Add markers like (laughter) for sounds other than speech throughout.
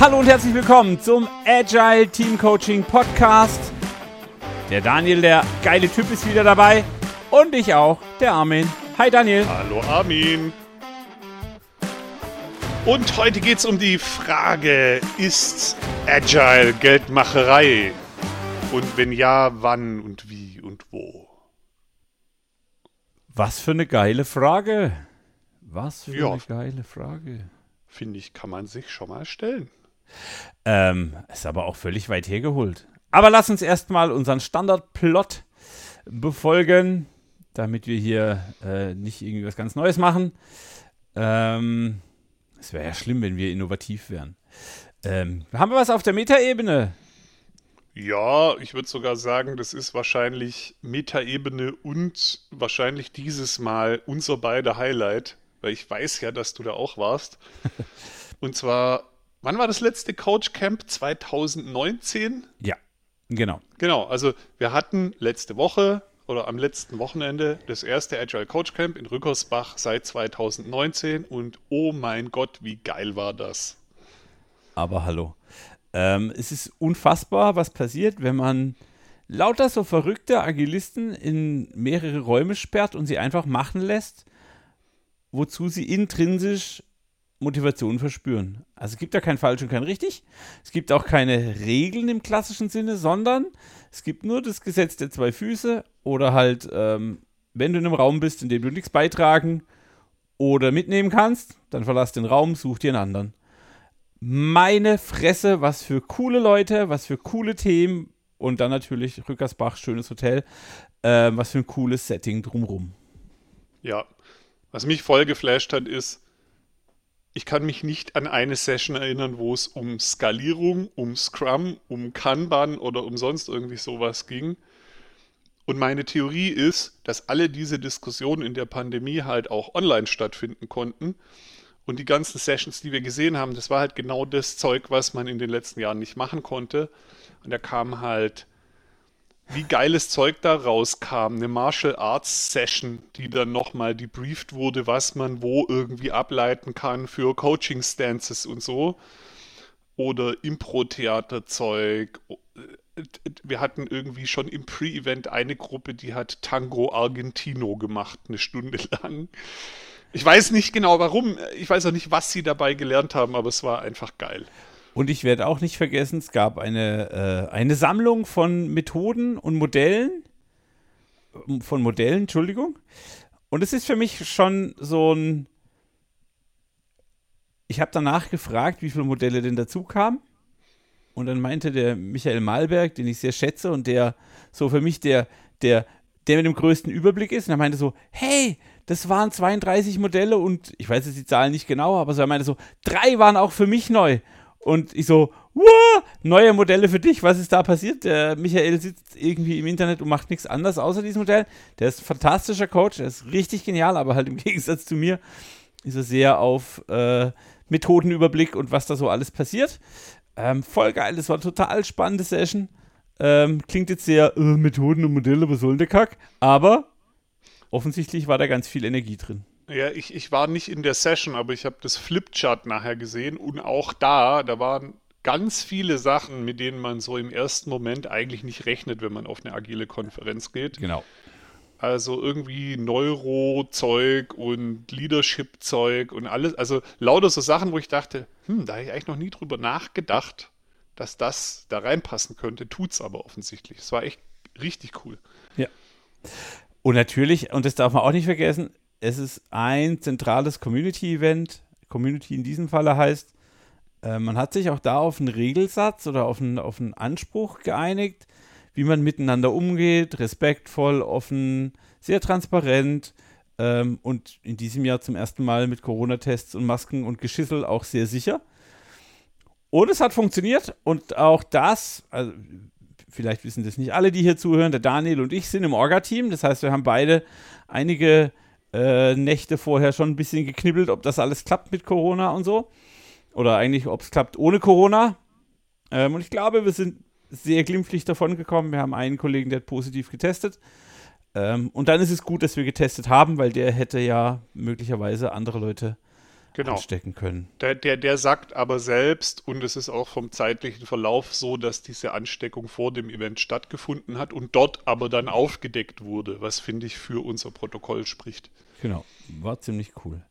Hallo und herzlich willkommen zum Agile Team Coaching Podcast. Der Daniel, der geile Typ, ist wieder dabei. Und ich auch, der Armin. Hi Daniel. Hallo Armin. Und heute geht es um die Frage, ist Agile Geldmacherei? Und wenn ja, wann und wie und wo? Was für eine geile Frage. Was für Ja. eine geile Frage. Finde ich, kann man sich schon mal stellen. Ähm, ist aber auch völlig weit hergeholt. Aber lass uns erstmal unseren Standardplot befolgen, damit wir hier äh, nicht irgendwie was ganz Neues machen. Ähm, es wäre ja schlimm, wenn wir innovativ wären. Ähm, haben wir was auf der Metaebene? Ja, ich würde sogar sagen, das ist wahrscheinlich Metaebene und wahrscheinlich dieses Mal unser beide Highlight, weil ich weiß ja, dass du da auch warst. (laughs) Und zwar, wann war das letzte Coach Camp? 2019? Ja, genau. Genau, also wir hatten letzte Woche oder am letzten Wochenende das erste Agile Coach Camp in Rückersbach seit 2019 und oh mein Gott, wie geil war das. Aber hallo. Ähm, es ist unfassbar, was passiert, wenn man lauter so verrückte Agilisten in mehrere Räume sperrt und sie einfach machen lässt, wozu sie intrinsisch Motivation verspüren. Also es gibt da kein falsch und kein richtig. Es gibt auch keine Regeln im klassischen Sinne, sondern es gibt nur das Gesetz der zwei Füße oder halt, ähm, wenn du in einem Raum bist, in dem du nichts beitragen oder mitnehmen kannst, dann verlass den Raum, such dir einen anderen meine Fresse, was für coole Leute, was für coole Themen und dann natürlich Rückersbach, schönes Hotel, äh, was für ein cooles Setting drumrum. Ja, was mich voll geflasht hat, ist, ich kann mich nicht an eine Session erinnern, wo es um Skalierung, um Scrum, um Kanban oder um sonst irgendwie sowas ging. Und meine Theorie ist, dass alle diese Diskussionen in der Pandemie halt auch online stattfinden konnten. Und die ganzen Sessions, die wir gesehen haben, das war halt genau das Zeug, was man in den letzten Jahren nicht machen konnte. Und da kam halt, wie geiles Zeug da rauskam, eine Martial Arts Session, die dann nochmal debrieft wurde, was man wo irgendwie ableiten kann für Coaching Stances und so. Oder Impro-Theaterzeug. Wir hatten irgendwie schon im Pre-Event eine Gruppe, die hat Tango Argentino gemacht, eine Stunde (laughs) lang. Ich weiß nicht genau warum, ich weiß auch nicht, was sie dabei gelernt haben, aber es war einfach geil. Und ich werde auch nicht vergessen, es gab eine, äh, eine Sammlung von Methoden und Modellen, von Modellen, Entschuldigung. Und es ist für mich schon so ein. Ich habe danach gefragt, wie viele Modelle denn dazu kamen. Und dann meinte der Michael Malberg, den ich sehr schätze und der so für mich der, der, der mit dem größten Überblick ist. Und er meinte so, hey, das waren 32 Modelle und ich weiß jetzt die Zahlen nicht genau, aber so, er meinte so, drei waren auch für mich neu. Und ich so, wow, neue Modelle für dich, was ist da passiert? Der Michael sitzt irgendwie im Internet und macht nichts anderes außer diesem Modell. Der ist ein fantastischer Coach, der ist richtig genial, aber halt im (laughs) Gegensatz zu mir ist er sehr auf äh, Methodenüberblick und was da so alles passiert. Ähm, voll geil, das war eine total spannende Session. Ähm, klingt jetzt sehr äh, Methoden und Modelle, was soll der Kack? Aber offensichtlich war da ganz viel Energie drin. Ja, ich, ich war nicht in der Session, aber ich habe das Flipchart nachher gesehen und auch da, da waren ganz viele Sachen, mit denen man so im ersten Moment eigentlich nicht rechnet, wenn man auf eine agile Konferenz geht. Genau. Also irgendwie Neuro-Zeug und Leadership-Zeug und alles. Also lauter so Sachen, wo ich dachte, hm, da habe ich eigentlich noch nie drüber nachgedacht, dass das da reinpassen könnte. Tut's aber offensichtlich. Es war echt richtig cool. Ja. Und natürlich, und das darf man auch nicht vergessen, es ist ein zentrales Community-Event. Community in diesem Falle heißt, äh, man hat sich auch da auf einen Regelsatz oder auf einen, auf einen Anspruch geeinigt, wie man miteinander umgeht, respektvoll, offen, sehr transparent ähm, und in diesem Jahr zum ersten Mal mit Corona-Tests und Masken und Geschissel auch sehr sicher. Und es hat funktioniert und auch das, also vielleicht wissen das nicht alle, die hier zuhören, der Daniel und ich sind im Orga-Team. Das heißt, wir haben beide einige äh, Nächte vorher schon ein bisschen geknibbelt, ob das alles klappt mit Corona und so. Oder eigentlich, ob es klappt ohne Corona. Ähm, und ich glaube, wir sind sehr glimpflich davon gekommen. Wir haben einen Kollegen, der hat positiv getestet. Ähm, und dann ist es gut, dass wir getestet haben, weil der hätte ja möglicherweise andere Leute genau. anstecken können. Der, der, der sagt aber selbst, und es ist auch vom zeitlichen Verlauf so, dass diese Ansteckung vor dem Event stattgefunden hat und dort aber dann aufgedeckt wurde, was finde ich für unser Protokoll spricht. Genau, war ziemlich cool.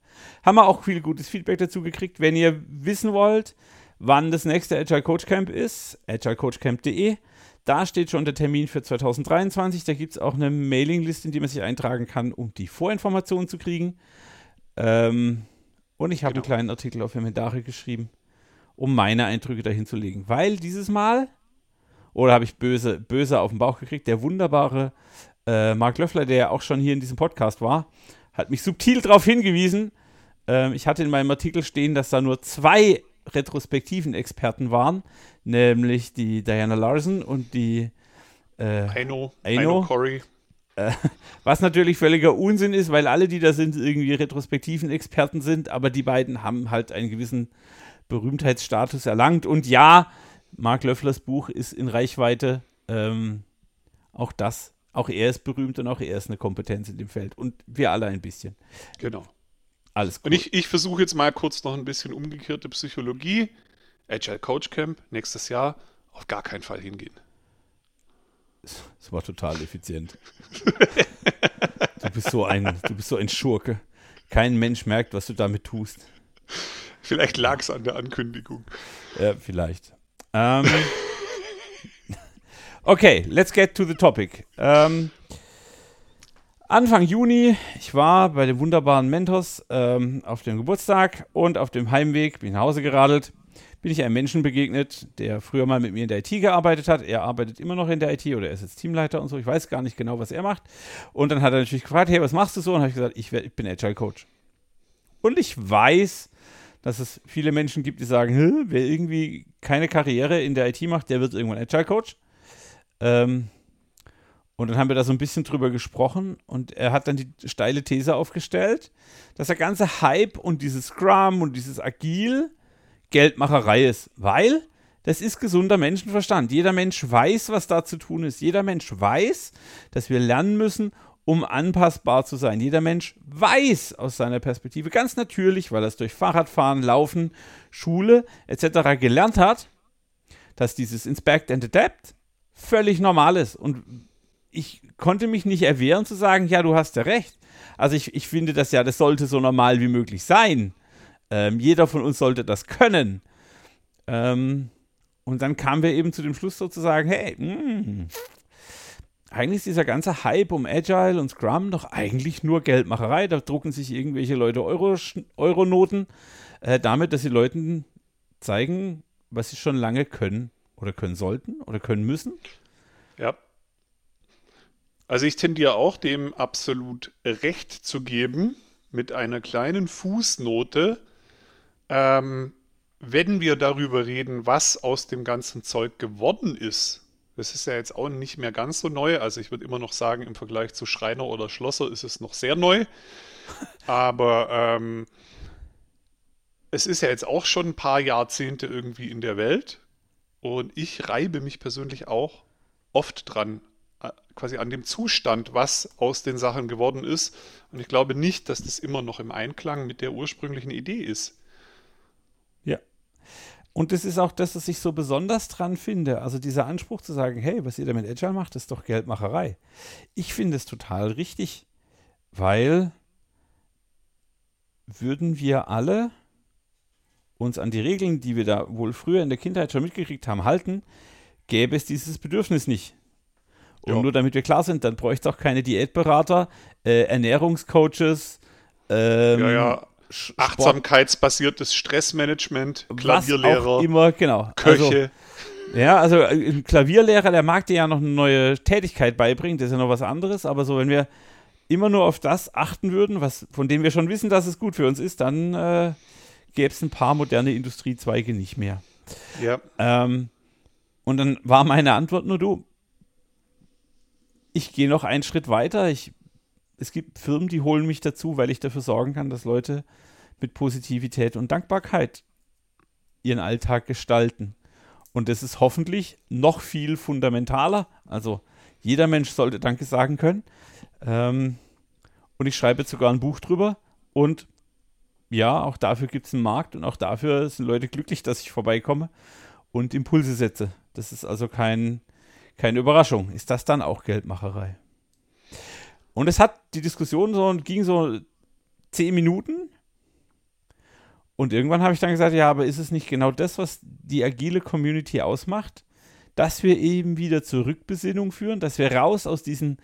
Haben wir auch viel gutes Feedback dazu gekriegt. Wenn ihr wissen wollt, wann das nächste Agile Coach Camp ist, agilecoachcamp.de. Da steht schon der Termin für 2023. Da gibt es auch eine Mailingliste, in die man sich eintragen kann, um die Vorinformationen zu kriegen. Ähm, und ich habe Genau. einen kleinen Artikel auf Emendare geschrieben, um meine Eindrücke dahin zu legen. Weil dieses Mal, oder habe ich böse, böse auf den Bauch gekriegt, der wunderbare äh, Mark Löffler, der ja auch schon hier in diesem Podcast war, hat mich subtil darauf hingewiesen. Ähm, ich hatte in meinem Artikel stehen, dass da nur zwei retrospektiven Experten waren, nämlich die Diana Larson und die äh, Aino, Aino? Aino Corey. Was natürlich völliger Unsinn ist, weil alle, die da sind, irgendwie retrospektiven Experten sind, aber die beiden haben halt einen gewissen Berühmtheitsstatus erlangt. Und ja, Mark Löfflers Buch ist in Reichweite. Ähm, auch das, auch er ist berühmt und auch er ist eine Kompetenz in dem Feld. Und wir alle ein bisschen. Genau. Alles Und ich, ich versuche jetzt mal kurz noch ein bisschen umgekehrte Psychologie. Agile Coach Camp nächstes Jahr auf gar keinen Fall hingehen. Das war total effizient. du bist so ein, du bist so ein Schurke. Kein Mensch merkt, was du damit tust. Vielleicht lag es an der Ankündigung. Ja, vielleicht. Ähm, okay, let's get to the topic. Ähm, Anfang Juni, ich war bei dem wunderbaren Mentos ähm, auf dem Geburtstag und auf dem Heimweg, bin nach Hause geradelt, bin ich einem Menschen begegnet, der früher mal mit mir in der IT gearbeitet hat. Er arbeitet immer noch in der IT oder er ist jetzt Teamleiter und so. Ich weiß gar nicht genau, was er macht. Und dann hat er natürlich gefragt, hey, was machst du so? Und habe ich gesagt, ich, werd, ich bin Agile Coach. Und ich weiß, dass es viele Menschen gibt, die sagen, "Hä, wer irgendwie keine Karriere in der IT macht, der wird irgendwann Agile Coach. Ähm, und dann haben wir da so ein bisschen drüber gesprochen und er hat dann die steile These aufgestellt, dass der ganze Hype und dieses Scrum und dieses Agil Geldmacherei ist, weil das ist gesunder Menschenverstand. Jeder Mensch weiß, was da zu tun ist. Jeder Mensch weiß, dass wir lernen müssen, um anpassbar zu sein. Jeder Mensch weiß aus seiner Perspektive ganz natürlich, weil er es durch Fahrradfahren, Laufen, Schule etc. gelernt hat, dass dieses Inspect and Adapt völlig normal ist. Und ich konnte mich nicht erwehren zu sagen, ja, du hast ja recht. Also ich, ich finde das ja, das sollte so normal wie möglich sein. Ähm, jeder von uns sollte das können. Ähm, und dann kamen wir eben zu dem Schluss sozusagen, hey, mh, eigentlich ist dieser ganze Hype um Agile und Scrum doch eigentlich nur Geldmacherei. Da drucken sich irgendwelche Leute Euro, Euronoten äh, damit, dass sie Leuten zeigen, was sie schon lange können oder können sollten oder können müssen. Ja. Also ich tendiere auch dem absolut recht zu geben mit einer kleinen Fußnote. Ähm, wenn wir darüber reden, was aus dem ganzen Zeug geworden ist, das ist ja jetzt auch nicht mehr ganz so neu. Also ich würde immer noch sagen, im Vergleich zu Schreiner oder Schlosser ist es noch sehr neu. (laughs) Aber ähm, es ist ja jetzt auch schon ein paar Jahrzehnte irgendwie in der Welt. Und ich reibe mich persönlich auch oft dran, äh, quasi an dem Zustand, was aus den Sachen geworden ist. Und ich glaube nicht, dass das immer noch im Einklang mit der ursprünglichen Idee ist. Und das ist auch das, was ich so besonders dran finde. Also dieser Anspruch zu sagen, hey, was ihr da mit Agile macht, ist doch Geldmacherei. Ich finde es total richtig, weil würden wir alle uns an die Regeln, die wir da wohl früher in der Kindheit schon mitgekriegt haben, halten, gäbe es dieses Bedürfnis nicht. Und Ja. nur damit wir klar sind, dann bräuchte es auch keine Diätberater, äh, Ernährungscoaches, ähm, Ja, ja. Sport- Achtsamkeitsbasiertes Stressmanagement, was auch Klavierlehrer, immer, genau. Also, Köche. ja, also äh, ein Klavierlehrer, der mag dir ja noch eine neue Tätigkeit beibringen, das ist ja noch was anderes, aber so, wenn wir immer nur auf das achten würden, was, von dem wir schon wissen, dass es gut für uns ist, dann äh, gäbe es ein paar moderne Industriezweige nicht mehr. ja, Ähm, und dann war meine Antwort nur du, ich gehe noch einen Schritt weiter. Ich, es gibt Firmen, die holen mich dazu, weil ich dafür sorgen kann, dass Leute mit Positivität und Dankbarkeit ihren Alltag gestalten. Und das ist hoffentlich noch viel fundamentaler. Also jeder Mensch sollte Danke sagen können. Ähm, und ich schreibe jetzt sogar ein Buch drüber. Und ja, auch dafür gibt es einen Markt und auch dafür sind Leute glücklich, dass ich vorbeikomme und Impulse setze. Das ist also kein, keine Überraschung. Ist das dann auch Geldmacherei? Und es hat die Diskussion so ging so zehn Minuten. Und irgendwann habe ich dann gesagt, ja, aber ist es nicht genau das, was die agile Community ausmacht? Dass wir eben wieder zur Rückbesinnung führen, dass wir raus aus diesen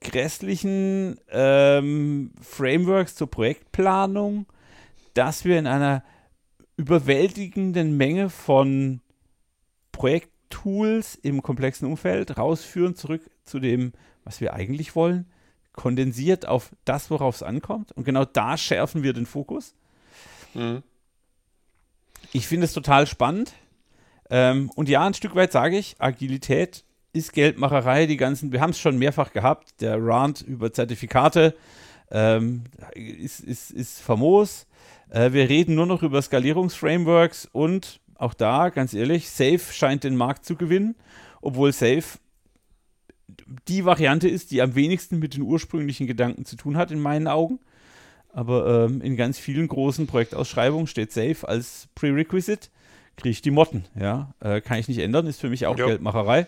grässlichen ähm, Frameworks zur Projektplanung, dass wir in einer überwältigenden Menge von Projekttools im komplexen Umfeld rausführen, zurück zu dem, was wir eigentlich wollen, kondensiert auf das, worauf es ankommt. Und genau da schärfen wir den Fokus. Mhm. Ich finde es total spannend. Ähm, und ja, ein Stück weit sage ich, Agilität ist Geldmacherei. Die ganzen, wir haben es schon mehrfach gehabt. Der Rant über Zertifikate ähm, ist, ist, ist famos. Äh, wir reden nur noch über Skalierungsframeworks und auch da, ganz ehrlich, Safe scheint den Markt zu gewinnen, obwohl Safe die Variante ist, die am wenigsten mit den ursprünglichen Gedanken zu tun hat, in meinen Augen. Aber ähm, in ganz vielen großen Projektausschreibungen steht Safe als Prerequisite. Kriege ich die Motten, ja. Äh, kann ich nicht ändern, ist für mich auch ja. Geldmacherei.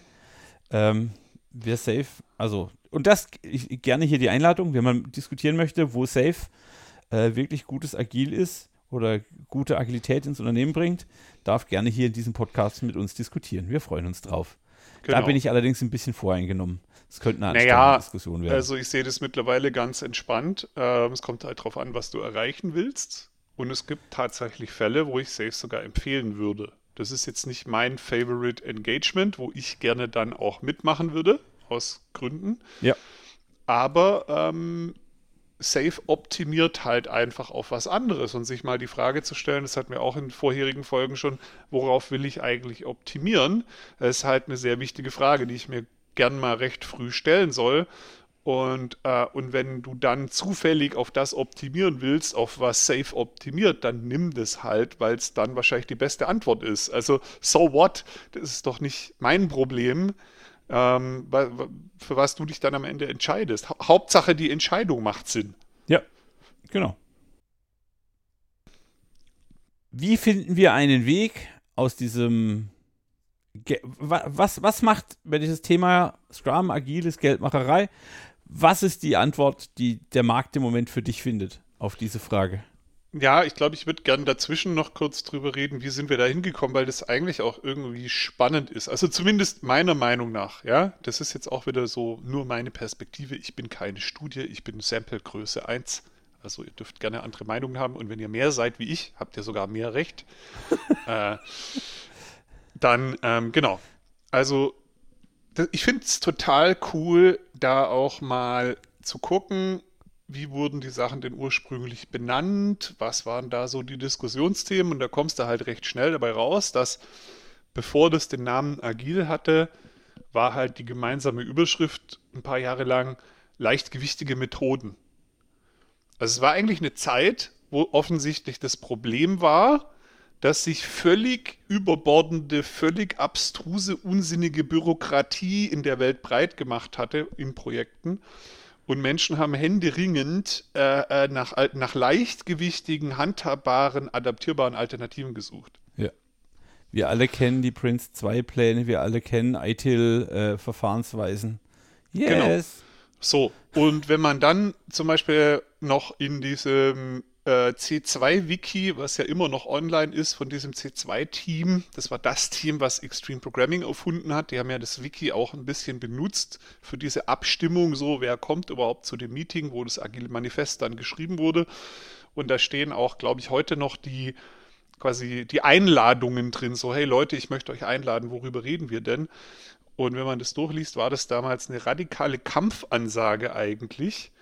Ähm, wer Safe, also, und das, ich, gerne hier die Einladung, wenn man diskutieren möchte, wo Safe äh, wirklich gutes Agil ist oder gute Agilität ins Unternehmen bringt, darf gerne hier in diesem Podcast mit uns diskutieren. Wir freuen uns drauf. Genau. Da bin ich allerdings ein bisschen voreingenommen. Es könnte eine naja, Diskussion werden. Also ich sehe das mittlerweile ganz entspannt. Ähm, es kommt halt darauf an, was du erreichen willst. Und es gibt tatsächlich Fälle, wo ich Safe sogar empfehlen würde. Das ist jetzt nicht mein Favorite Engagement, wo ich gerne dann auch mitmachen würde, aus Gründen. Ja. Aber ähm, Safe optimiert halt einfach auf was anderes und sich mal die Frage zu stellen, das hatten wir auch in vorherigen Folgen schon, worauf will ich eigentlich optimieren? Das ist halt eine sehr wichtige Frage, die ich mir gern mal recht früh stellen soll. Und, äh, und wenn du dann zufällig auf das optimieren willst, auf was Safe optimiert, dann nimm das halt, weil es dann wahrscheinlich die beste Antwort ist. Also, so what? Das ist doch nicht mein Problem ähm, für was du dich dann am Ende entscheidest. Ha Hauptsache, die Entscheidung macht Sinn. Ja, genau. Wie finden wir einen Weg aus diesem. Was, was macht bei dieses Thema Scrum, agiles Geldmacherei? Was ist die Antwort, die der Markt im Moment für dich findet auf diese Frage? Ja, ich glaube, ich würde gerne dazwischen noch kurz drüber reden, wie sind wir da hingekommen, weil das eigentlich auch irgendwie spannend ist. Also zumindest meiner Meinung nach, ja. Das ist jetzt auch wieder so nur meine Perspektive. Ich bin keine Studie, ich bin Samplegröße 1. Also ihr dürft gerne andere Meinungen haben und wenn ihr mehr seid wie ich, habt ihr sogar mehr Recht. (laughs) äh, dann, ähm, genau. Also ich finde es total cool, da auch mal zu gucken, wie wurden die Sachen denn ursprünglich benannt, was waren da so die Diskussionsthemen und da kommst du halt recht schnell dabei raus, dass bevor das den Namen Agil hatte, war halt die gemeinsame Überschrift ein paar Jahre lang leichtgewichtige Methoden. Also es war eigentlich eine Zeit, wo offensichtlich das Problem war, dass sich völlig überbordende, völlig abstruse, unsinnige Bürokratie in der Welt breit gemacht hatte in Projekten und Menschen haben händeringend äh, äh, nach, nach leichtgewichtigen, handhabbaren, adaptierbaren Alternativen gesucht. Ja. Wir alle kennen die Prince 2 Pläne, wir alle kennen ITIL-Verfahrensweisen. Äh, yes. Genau. So, und wenn man dann zum Beispiel noch in diesem äh, C2-Wiki, was ja immer noch online ist, von diesem C2-Team. Das war das Team, was Extreme Programming erfunden hat. Die haben ja das Wiki auch ein bisschen benutzt für diese Abstimmung, so wer kommt überhaupt zu dem Meeting, wo das Agile Manifest dann geschrieben wurde. Und da stehen auch, glaube ich, heute noch die quasi die Einladungen drin, so hey Leute, ich möchte euch einladen, worüber reden wir denn? Und wenn man das durchliest, war das damals eine radikale Kampfansage eigentlich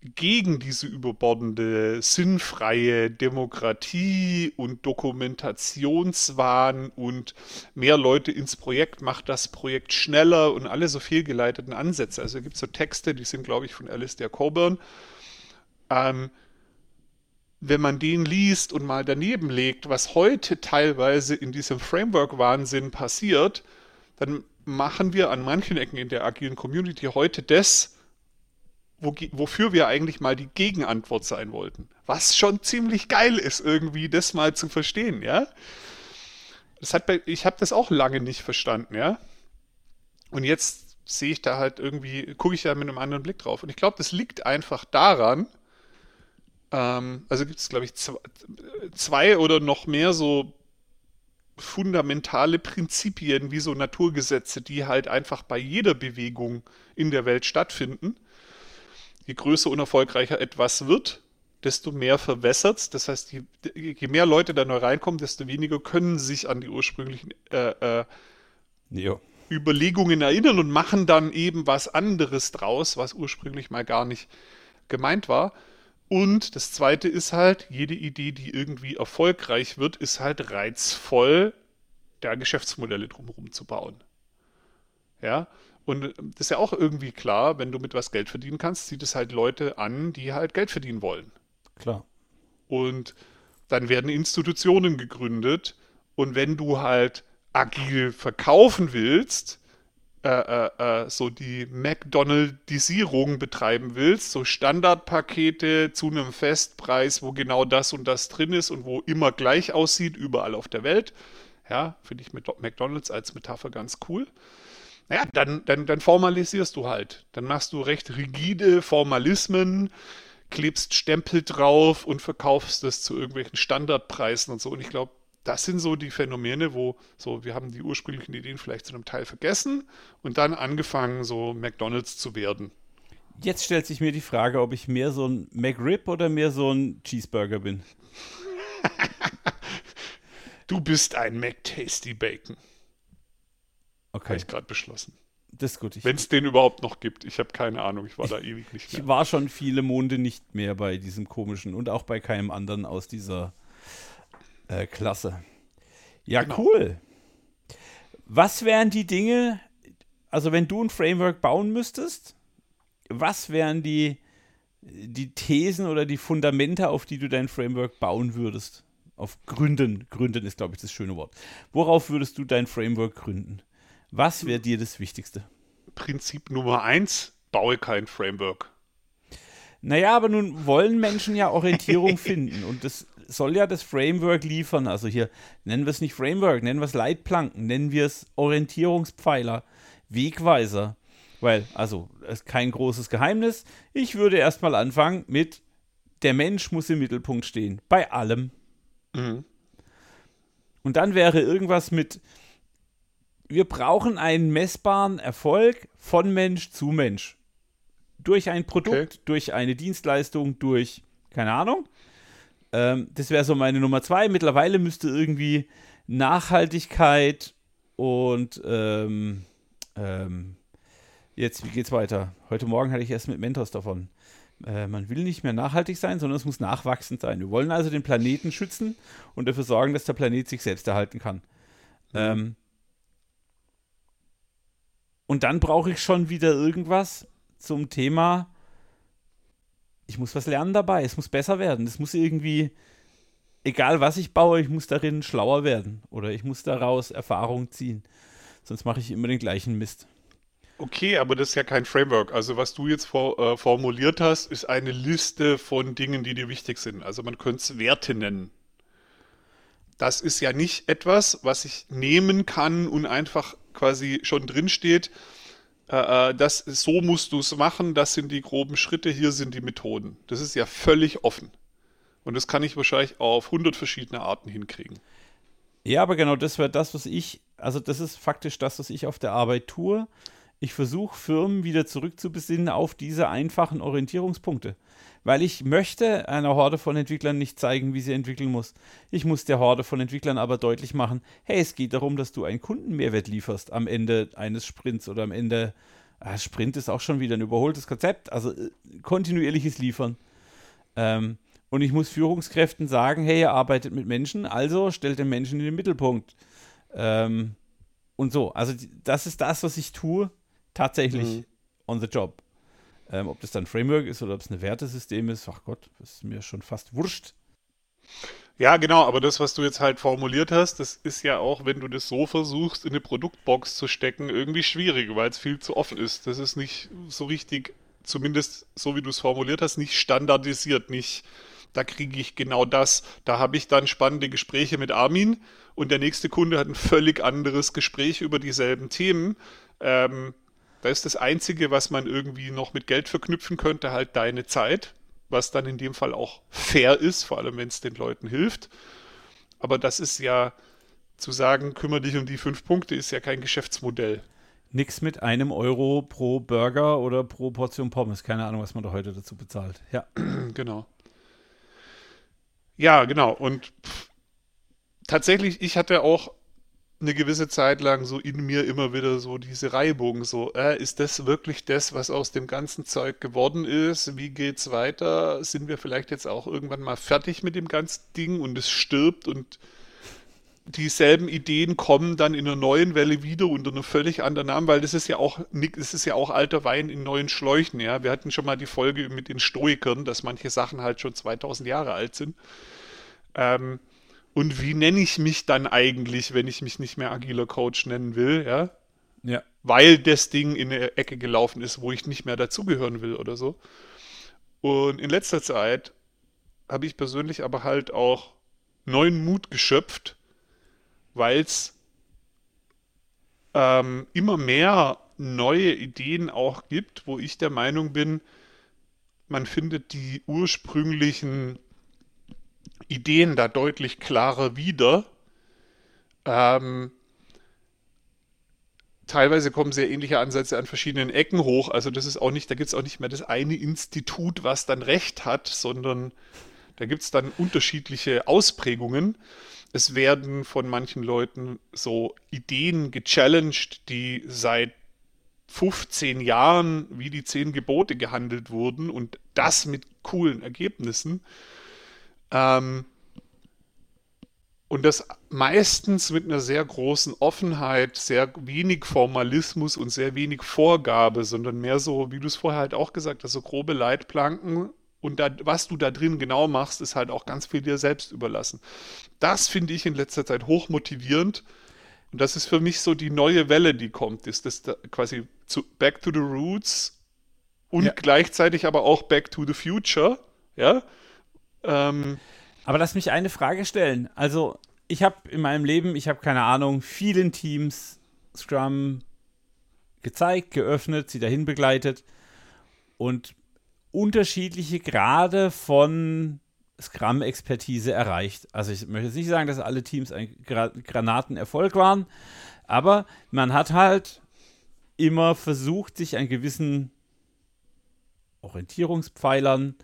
gegen diese überbordende, sinnfreie Demokratie und Dokumentationswahn und mehr Leute ins Projekt macht das Projekt schneller und alle so fehlgeleiteten Ansätze. Also gibt es so Texte, die sind, glaube ich, von Alistair Coburn. Ähm, wenn man den liest und mal daneben legt, was heute teilweise in diesem Framework-Wahnsinn passiert, dann machen wir an manchen Ecken in der agilen Community heute das, wo, wofür wir eigentlich mal die Gegenantwort sein wollten. Was schon ziemlich geil ist, irgendwie das mal zu verstehen, ja. Das hat ich habe das auch lange nicht verstanden, ja. Und jetzt sehe ich da halt irgendwie, gucke ich da mit einem anderen Blick drauf. Und ich glaube, das liegt einfach daran, ähm, also gibt es, glaube ich, zwei oder noch mehr so fundamentale Prinzipien wie so Naturgesetze, die halt einfach bei jeder Bewegung in der Welt stattfinden. Je größer und erfolgreicher etwas wird, desto mehr verwässert es. Das heißt, je, je, mehr Leute da neu reinkommen, desto weniger können sich an die ursprünglichen äh, äh, Überlegungen erinnern und machen dann eben was anderes draus, was ursprünglich mal gar nicht gemeint war. Und das zweite ist halt, jede Idee, die irgendwie erfolgreich wird, ist halt reizvoll, da Geschäftsmodelle drumherum zu bauen. Ja, und das ist ja auch irgendwie klar, wenn du mit was Geld verdienen kannst, zieht es halt Leute an, die halt Geld verdienen wollen. Klar. Und dann werden Institutionen gegründet. Und wenn du halt agil verkaufen willst, äh, äh, äh, so die McDonaldisierung betreiben willst, so Standardpakete zu einem Festpreis, wo genau das und das drin ist und wo immer gleich aussieht, überall auf der Welt. Ja, finde ich mit McDonalds als Metapher ganz cool. Naja, dann, dann, dann formalisierst du halt. Dann machst du recht rigide Formalismen, klebst Stempel drauf und verkaufst das zu irgendwelchen Standardpreisen und so. Und ich glaube, das sind so die Phänomene, wo so, wir haben die ursprünglichen Ideen vielleicht zu einem Teil vergessen und dann angefangen, so McDonalds zu werden. Jetzt stellt sich mir die Frage, ob ich mehr so ein McRib oder mehr so ein Cheeseburger bin. (laughs) du bist ein McTasty Bacon. Okay. Habe ich gerade beschlossen. Das ist gut. Wenn es den überhaupt noch gibt. Ich habe keine Ahnung. Ich war da ewig nicht mehr. Ich war schon viele Monde nicht mehr bei diesem komischen und auch bei keinem anderen aus dieser äh, klasse. Ja, genau. cool. Was wären die Dinge, also wenn du ein Framework bauen müsstest, was wären die, die Thesen oder die Fundamente, auf die du dein Framework bauen würdest? Auf Gründen. Gründen ist, glaube ich, das schöne Wort. Worauf würdest du dein Framework gründen? Was wäre dir das Wichtigste? Prinzip Nummer eins, baue kein Framework. Naja, aber nun wollen Menschen ja Orientierung (laughs) finden und das soll ja das Framework liefern. Also hier nennen wir es nicht Framework, nennen wir es Leitplanken, nennen wir es Orientierungspfeiler, Wegweiser. Weil, also, ist kein großes Geheimnis. Ich würde erstmal anfangen mit, der Mensch muss im Mittelpunkt stehen. Bei allem. Mhm. Und dann wäre irgendwas mit, wir brauchen einen messbaren Erfolg von Mensch zu Mensch. Durch ein Produkt, okay. durch eine Dienstleistung, durch, keine Ahnung. Ähm, das wäre so meine Nummer zwei. Mittlerweile müsste irgendwie Nachhaltigkeit und ähm, ähm, jetzt, wie geht's weiter? Heute Morgen hatte ich erst mit Mentos davon. Äh, man will nicht mehr nachhaltig sein, sondern es muss nachwachsend sein. Wir wollen also den Planeten schützen und dafür sorgen, dass der Planet sich selbst erhalten kann. Mhm. Ähm, und dann brauche ich schon wieder irgendwas zum Thema ich muss was lernen dabei. Es muss besser werden. Es muss irgendwie, egal was ich baue, ich muss darin schlauer werden. Oder ich muss daraus Erfahrung ziehen. Sonst mache ich immer den gleichen Mist. Okay, aber das ist ja kein Framework. Also was du jetzt vor, äh, formuliert hast, ist eine Liste von Dingen, die dir wichtig sind. Also man könnte es Werte nennen. Das ist ja nicht etwas, was ich nehmen kann und einfach quasi schon drinsteht, äh, äh, das, so musst du es machen, das sind die groben Schritte, hier sind die Methoden. Das ist ja völlig offen. Und das kann ich wahrscheinlich auf 100 verschiedene Arten hinkriegen. Ja, aber genau das wäre das, was ich, also das ist faktisch das, was ich auf der Arbeit tue. Ich versuche Firmen wieder zurückzubesinnen auf diese einfachen Orientierungspunkte weil ich möchte einer Horde von Entwicklern nicht zeigen, wie sie entwickeln muss. Ich muss der Horde von Entwicklern aber deutlich machen, hey, es geht darum, dass du einen Kundenmehrwert lieferst am Ende eines Sprints oder am Ende, ah, Sprint ist auch schon wieder ein überholtes Konzept, also äh, kontinuierliches Liefern. Ähm, und ich muss Führungskräften sagen, hey, ihr arbeitet mit Menschen, also stellt den Menschen in den Mittelpunkt. Ähm, und so, also das ist das, was ich tue, tatsächlich mhm. on the job. Ähm, ob das dann Framework ist oder ob es ein Wertesystem ist, ach Gott, das ist mir schon fast wurscht. Ja, genau, aber das, was du jetzt halt formuliert hast, das ist ja auch, wenn du das so versuchst, in eine Produktbox zu stecken, irgendwie schwierig, weil es viel zu offen ist. Das ist nicht so richtig zumindest so wie du es formuliert hast, nicht standardisiert, nicht, da kriege ich genau das. Da habe ich dann spannende Gespräche mit Armin und der nächste Kunde hat ein völlig anderes Gespräch über dieselben Themen. Ähm, da ist das Einzige, was man irgendwie noch mit Geld verknüpfen könnte, halt deine Zeit, was dann in dem Fall auch fair ist, vor allem wenn es den Leuten hilft. Aber das ist ja zu sagen, kümmere dich um die fünf Punkte, ist ja kein Geschäftsmodell. Nix mit einem Euro pro Burger oder pro Portion Pommes. Keine Ahnung, was man da heute dazu bezahlt. Ja. (clears throat) Genau. Ja, genau. Und pff, tatsächlich, ich hatte auch eine gewisse Zeit lang so in mir immer wieder so diese Reibung, so, äh, ist das wirklich das, was aus dem ganzen Zeug geworden ist? Wie geht's weiter? Sind wir vielleicht jetzt auch irgendwann mal fertig mit dem ganzen Ding und es stirbt und dieselben Ideen kommen dann in einer neuen Welle wieder unter einem völlig anderen Namen, weil das ist ja auch das ist ja auch alter Wein in neuen Schläuchen, ja. Wir hatten schon mal die Folge mit den Stoikern, dass manche Sachen halt schon 2000 Jahre alt sind. Ähm, und wie nenne ich mich dann eigentlich, wenn ich mich nicht mehr agiler Coach nennen will, ja? Ja. Weil das Ding in eine Ecke gelaufen ist, wo ich nicht mehr dazugehören will oder so. Und in letzter Zeit habe ich persönlich aber halt auch neuen Mut geschöpft, weil es ähm, immer mehr neue Ideen auch gibt, wo ich der Meinung bin, man findet die ursprünglichen Ideen da deutlich klarer wieder. Ähm, teilweise kommen sehr ähnliche Ansätze an verschiedenen Ecken hoch. Also das ist auch nicht, da gibt es auch nicht mehr das eine Institut, was dann Recht hat, sondern da gibt es dann unterschiedliche Ausprägungen es werden von manchen Leuten so Ideen gechallenged, die seit 15 Jahren wie die zehn Gebote gehandelt wurden und das mit coolen Ergebnissen. Ähm, und das meistens mit einer sehr großen Offenheit, sehr wenig Formalismus und sehr wenig Vorgabe, sondern mehr so, wie du es vorher halt auch gesagt hast, so grobe Leitplanken und da, was du da drin genau machst, ist halt auch ganz viel dir selbst überlassen. Das finde ich in letzter Zeit hoch motivierend. Und das ist für mich so die neue Welle, die kommt. Ist das da quasi zu Back to the Roots und ja. gleichzeitig aber auch Back to the Future. Ja. Ähm, aber lass mich eine Frage stellen. Also, ich habe in meinem Leben, ich habe keine Ahnung, vielen Teams Scrum gezeigt, geöffnet, sie dahin begleitet. Und unterschiedliche Grade von Scrum-Expertise erreicht. Also ich möchte jetzt nicht sagen, dass alle Teams ein Gra Granatenerfolg waren, aber man hat halt immer versucht, sich an gewissen Orientierungspfeilern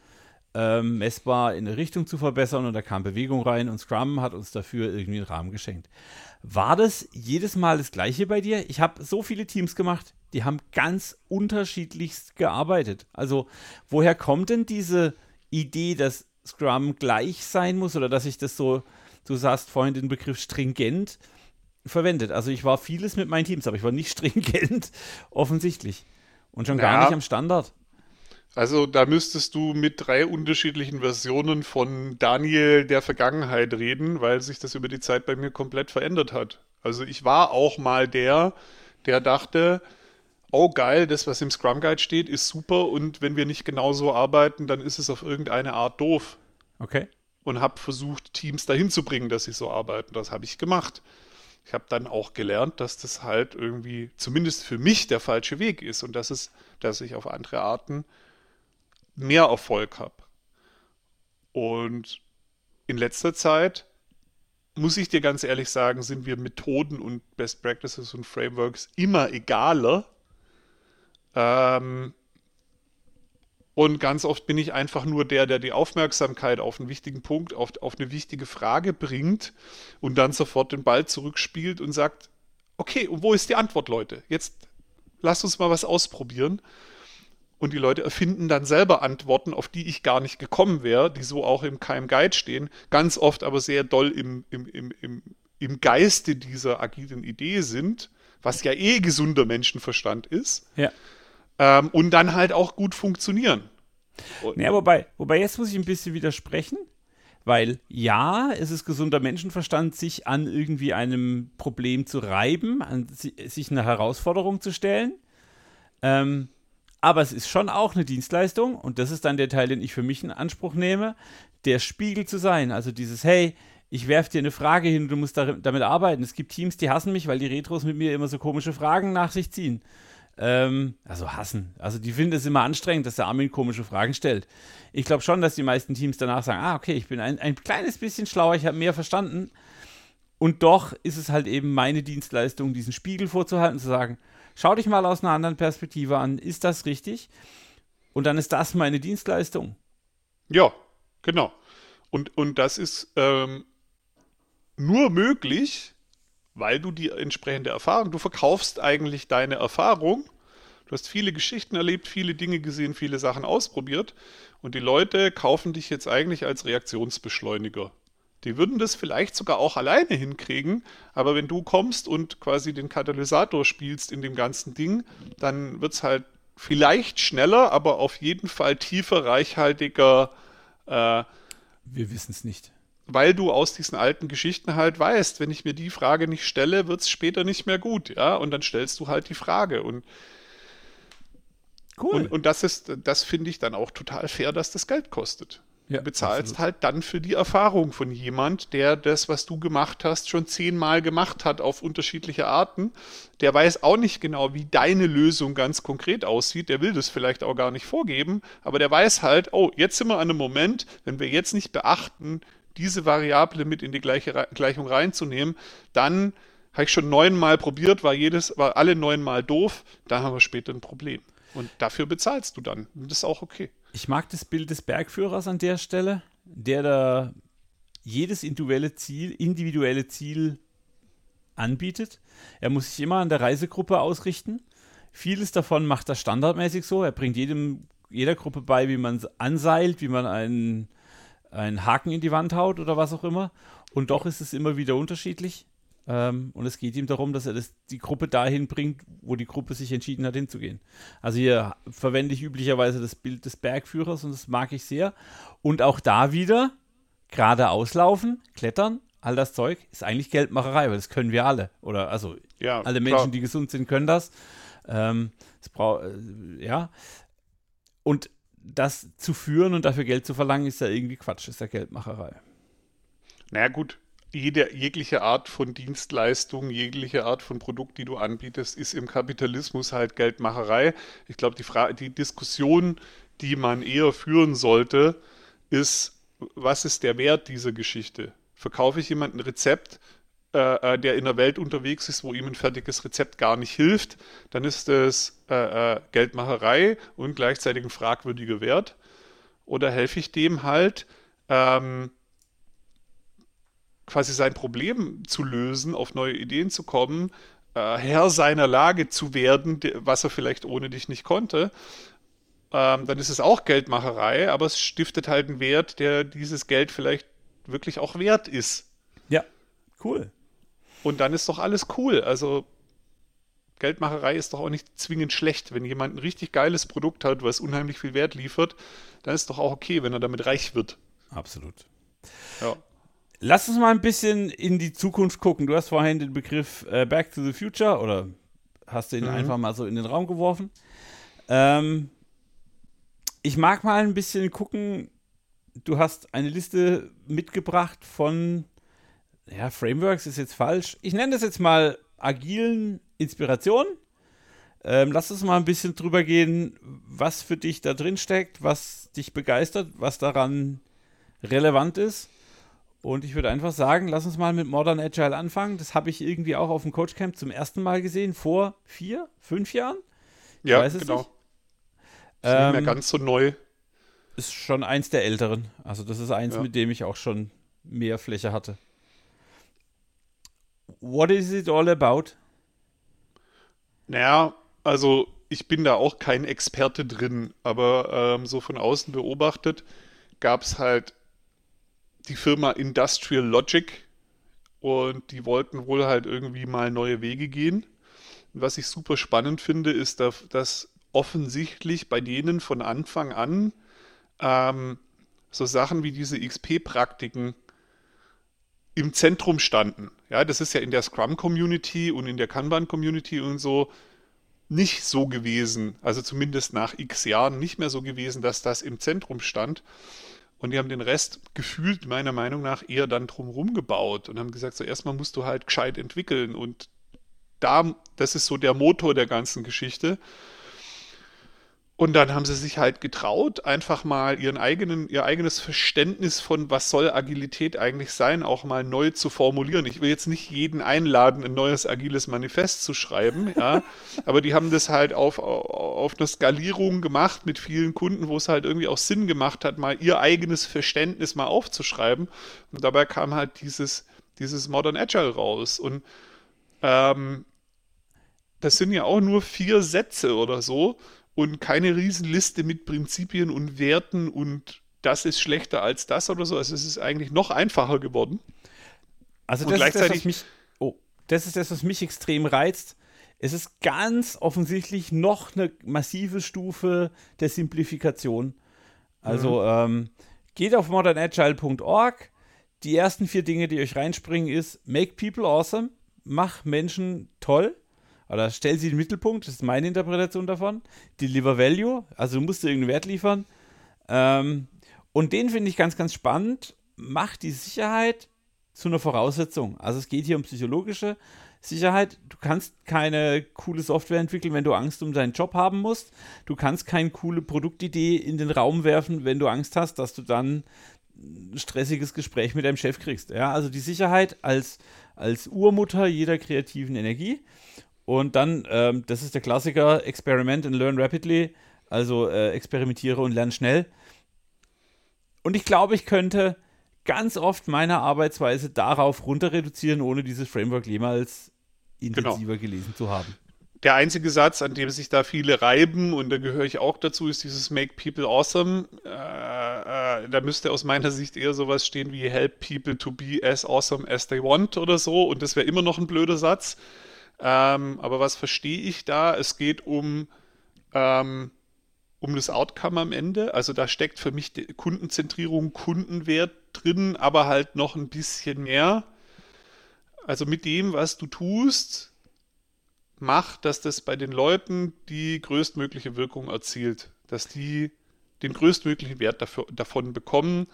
ähm, messbar in eine Richtung zu verbessern und da kam Bewegung rein und Scrum hat uns dafür irgendwie einen Rahmen geschenkt. War das jedes Mal das gleiche bei dir? Ich habe so viele Teams gemacht, die haben ganz unterschiedlichst gearbeitet. Also, woher kommt denn diese Idee, dass Scrum gleich sein muss oder dass ich das so, du sagst vorhin den Begriff stringent verwendet. Also ich war vieles mit meinen Teams, aber ich war nicht (laughs) stringent, offensichtlich. Und schon gar nicht am Standard. Also da müsstest du mit drei unterschiedlichen Versionen von Daniel der Vergangenheit reden, weil sich das über die Zeit bei mir komplett verändert hat. Also ich war auch mal der, der dachte, oh geil, das, was im Scrum Guide steht, ist super und wenn wir nicht genauso arbeiten, dann ist es auf irgendeine Art doof. Okay. Und habe versucht, Teams dahin zu bringen, dass sie so arbeiten. Das habe ich gemacht. Ich habe dann auch gelernt, dass das halt irgendwie zumindest für mich der falsche Weg ist und dass es, dass ich auf andere Arten mehr Erfolg habe. Und in letzter Zeit muss ich dir ganz ehrlich sagen, sind wir Methoden und Best Practices und Frameworks immer egaler, ähm, und ganz oft bin ich einfach nur der, der die Aufmerksamkeit auf einen wichtigen Punkt, auf, auf eine wichtige Frage bringt und dann sofort den Ball zurückspielt und sagt, okay, und wo ist die Antwort, Leute? Jetzt lasst uns mal was ausprobieren. Und die Leute erfinden dann selber Antworten, auf die ich gar nicht gekommen wäre, die so auch im Keim Guide stehen, ganz oft aber sehr doll im, im, im, im, im Geiste dieser agilen Idee sind, was ja eh gesunder Menschenverstand ist. Ja ähm, und dann halt auch gut funktionieren. Ja, wobei, wobei jetzt muss ich ein bisschen widersprechen, weil ja, es ist gesunder Menschenverstand, sich an irgendwie einem Problem zu reiben, an sich eine Herausforderung zu stellen. Ähm, Aber es ist schon auch eine Dienstleistung und das ist dann der Teil, den ich für mich in Anspruch nehme, der Spiegel zu sein. Also dieses, hey, ich werfe dir eine Frage hin, du musst damit arbeiten. Es gibt Teams, die hassen mich, weil die Retros mit mir immer so komische Fragen nach sich ziehen. Ähm, also hassen. Also die finden es immer anstrengend, dass der Armin komische Fragen stellt. Ich glaube schon, dass die meisten Teams danach sagen, ah, okay, ich bin ein, ein kleines bisschen schlauer, ich habe mehr verstanden. Und doch ist es halt eben meine Dienstleistung, diesen Spiegel vorzuhalten, zu sagen, schau dich mal aus einer anderen Perspektive an, ist das richtig? Und dann ist das meine Dienstleistung. Ja, genau. Und, und das ist ähm, nur möglich, weil du die entsprechende Erfahrung, du verkaufst eigentlich deine Erfahrung. Du hast viele Geschichten erlebt, viele Dinge gesehen, viele Sachen ausprobiert und die Leute kaufen dich jetzt eigentlich als Reaktionsbeschleuniger. Die würden das vielleicht sogar auch alleine hinkriegen, aber wenn du kommst und quasi den Katalysator spielst in dem ganzen Ding, dann wird es halt vielleicht schneller, aber auf jeden Fall tiefer, reichhaltiger. Äh, Wir wissen es nicht weil du aus diesen alten Geschichten halt weißt, wenn ich mir die Frage nicht stelle, wird es später nicht mehr gut, ja, und dann stellst du halt die Frage und Cool. Und, und das ist, das finde ich dann auch total fair, dass das Geld kostet. Ja, du bezahlst absolut. halt dann für die Erfahrung von jemand, der das, was du gemacht hast, schon zehnmal gemacht hat auf unterschiedliche Arten. Der weiß auch nicht genau, wie deine Lösung ganz konkret aussieht. Der will das vielleicht auch gar nicht vorgeben, aber der weiß halt, oh, jetzt sind wir an einem Moment, wenn wir jetzt nicht beachten, diese Variable mit in die gleiche Gleichung reinzunehmen, dann habe ich schon neunmal probiert, war jedes, war alle neunmal doof, da haben wir später ein Problem. Und dafür bezahlst du dann. Und das ist auch okay. Ich mag das Bild des Bergführers an der Stelle, der da jedes individuelle Ziel, individuelle Ziel anbietet. Er muss sich immer an der Reisegruppe ausrichten. Vieles davon macht er standardmäßig so. Er bringt jedem, jeder Gruppe bei, wie man anseilt, wie man einen einen Haken in die Wand haut oder was auch immer. Und doch ist es immer wieder unterschiedlich. Ähm, und es geht ihm darum, dass er das, die Gruppe dahin bringt, wo die Gruppe sich entschieden hat, hinzugehen. Also hier verwende ich üblicherweise das Bild des Bergführers und das mag ich sehr. Und auch da wieder geradeaus laufen, klettern, all das Zeug ist eigentlich Geldmacherei, weil das können wir alle. Oder also ja, alle Menschen, klar. die gesund sind, können das. Ähm, das äh, ja. Und das zu führen und dafür Geld zu verlangen, ist ja irgendwie Quatsch, ist ja Geldmacherei. Naja, gut. Jede, jegliche Art von Dienstleistung, jegliche Art von Produkt, die du anbietest, ist im Kapitalismus halt Geldmacherei. Ich glaube, die, die Diskussion, die man eher führen sollte, ist, was ist der Wert dieser Geschichte? Verkaufe ich jemandem ein Rezept, äh, äh, der in der Welt unterwegs ist, wo ihm ein fertiges Rezept gar nicht hilft, dann ist es äh, äh, Geldmacherei und gleichzeitig ein fragwürdiger Wert. Oder helfe ich dem halt, ähm, quasi sein Problem zu lösen, auf neue Ideen zu kommen, äh, Herr seiner Lage zu werden, was er vielleicht ohne dich nicht konnte, ähm, dann ist es auch Geldmacherei, aber es stiftet halt einen Wert, der dieses Geld vielleicht wirklich auch wert ist. Ja, cool. Und dann ist doch alles cool. Also Geldmacherei ist doch auch nicht zwingend schlecht. Wenn jemand ein richtig geiles Produkt hat, was unheimlich viel Wert liefert, dann ist doch auch okay, wenn er damit reich wird. Absolut. Ja. Lass uns mal ein bisschen in die Zukunft gucken. Du hast vorhin den Begriff äh, Back to the Future oder hast du ihn mhm. einfach mal so in den Raum geworfen. Ähm, ich mag mal ein bisschen gucken. Du hast eine Liste mitgebracht von ja, Frameworks ist jetzt falsch. Ich nenne das jetzt mal agilen Inspirationen. Ähm, lass uns mal ein bisschen drüber gehen, was für dich da drin steckt, was dich begeistert, was daran relevant ist. Und ich würde einfach sagen, lass uns mal mit Modern Agile anfangen. Das habe ich irgendwie auch auf dem Coach Camp zum ersten Mal gesehen, vor vier, fünf Jahren. Ich ja, genau. Nicht. Ist ähm, nicht mehr ähm, ganz so neu. Ist schon eins der älteren. Also das ist eins, ja. mit dem ich auch schon mehr Fläche hatte. What is it all about? Naja, also ich bin da auch kein Experte drin, aber ähm, so von außen beobachtet gab es halt die Firma Industrial Logic und die wollten wohl halt irgendwie mal neue Wege gehen. Und was ich super spannend finde, ist, dass, offensichtlich bei denen von Anfang an ähm, so Sachen wie diese XP-Praktiken im Zentrum standen. Ja, das ist ja in der Scrum-Community und in der Kanban-Community und so nicht so gewesen, also zumindest nach x Jahren nicht mehr so gewesen, dass das im Zentrum stand. Und die haben den Rest gefühlt, meiner Meinung nach, eher dann drumherum gebaut und haben gesagt, so erstmal musst du halt gescheit entwickeln. Und da, das ist so der Motor der ganzen Geschichte. Und dann haben sie sich halt getraut, einfach mal ihren eigenen, ihr eigenes Verständnis von, was soll Agilität eigentlich sein, auch mal neu zu formulieren. Ich will jetzt nicht jeden einladen, ein neues agiles Manifest zu schreiben, ja, (laughs) aber die haben das halt auf, auf eine Skalierung gemacht mit vielen Kunden, wo es halt irgendwie auch Sinn gemacht hat, mal ihr eigenes Verständnis mal aufzuschreiben. Und dabei kam halt dieses, dieses Modern Agile raus. Und ähm, das sind ja auch nur vier Sätze oder so und keine Riesenliste mit Prinzipien und Werten und das ist schlechter als das oder so. Also es ist eigentlich noch einfacher geworden. Also das, ist das, was mich, oh, das ist das, was mich extrem reizt. Es ist ganz offensichtlich noch eine massive Stufe der Simplifikation. Also mhm. ähm, geht auf modernagile.org. Die ersten vier Dinge, die euch reinspringen, ist Make People Awesome. Mach Menschen toll oder stell sie in den Mittelpunkt, das ist meine Interpretation davon. Deliver Value, also du musst dir irgendeinen Wert liefern. Ähm, und den finde ich ganz, ganz spannend. Macht die Sicherheit zu einer Voraussetzung. Also es geht hier um psychologische Sicherheit. Du kannst keine coole Software entwickeln, wenn du Angst um deinen Job haben musst. Du kannst keine coole Produktidee in den Raum werfen, wenn du Angst hast, dass du dann ein stressiges Gespräch mit deinem Chef kriegst. Ja, also die Sicherheit als, als Urmutter jeder kreativen Energie. Und dann, ähm, das ist der Klassiker, Experiment and Learn Rapidly. Also äh, experimentiere und lerne schnell. Und ich glaube, ich könnte ganz oft meine Arbeitsweise darauf runter reduzieren, ohne dieses Framework jemals intensiver genau. gelesen zu haben. Der einzige Satz, an dem sich da viele reiben, und da gehöre ich auch dazu, ist dieses Make People Awesome. Äh, äh, da müsste aus meiner Sicht eher sowas stehen wie Help People to be as awesome as they want oder so. Und das wäre immer noch ein blöder Satz. Ähm, aber was verstehe ich da? Es geht um, ähm, um das Outcome am Ende. Also da steckt für mich Kundenzentrierung, Kundenwert drin, aber halt noch ein bisschen mehr. Also mit dem, was du tust, mach, dass das bei den Leuten die größtmögliche Wirkung erzielt. Dass die den größtmöglichen Wert dafür, davon bekommen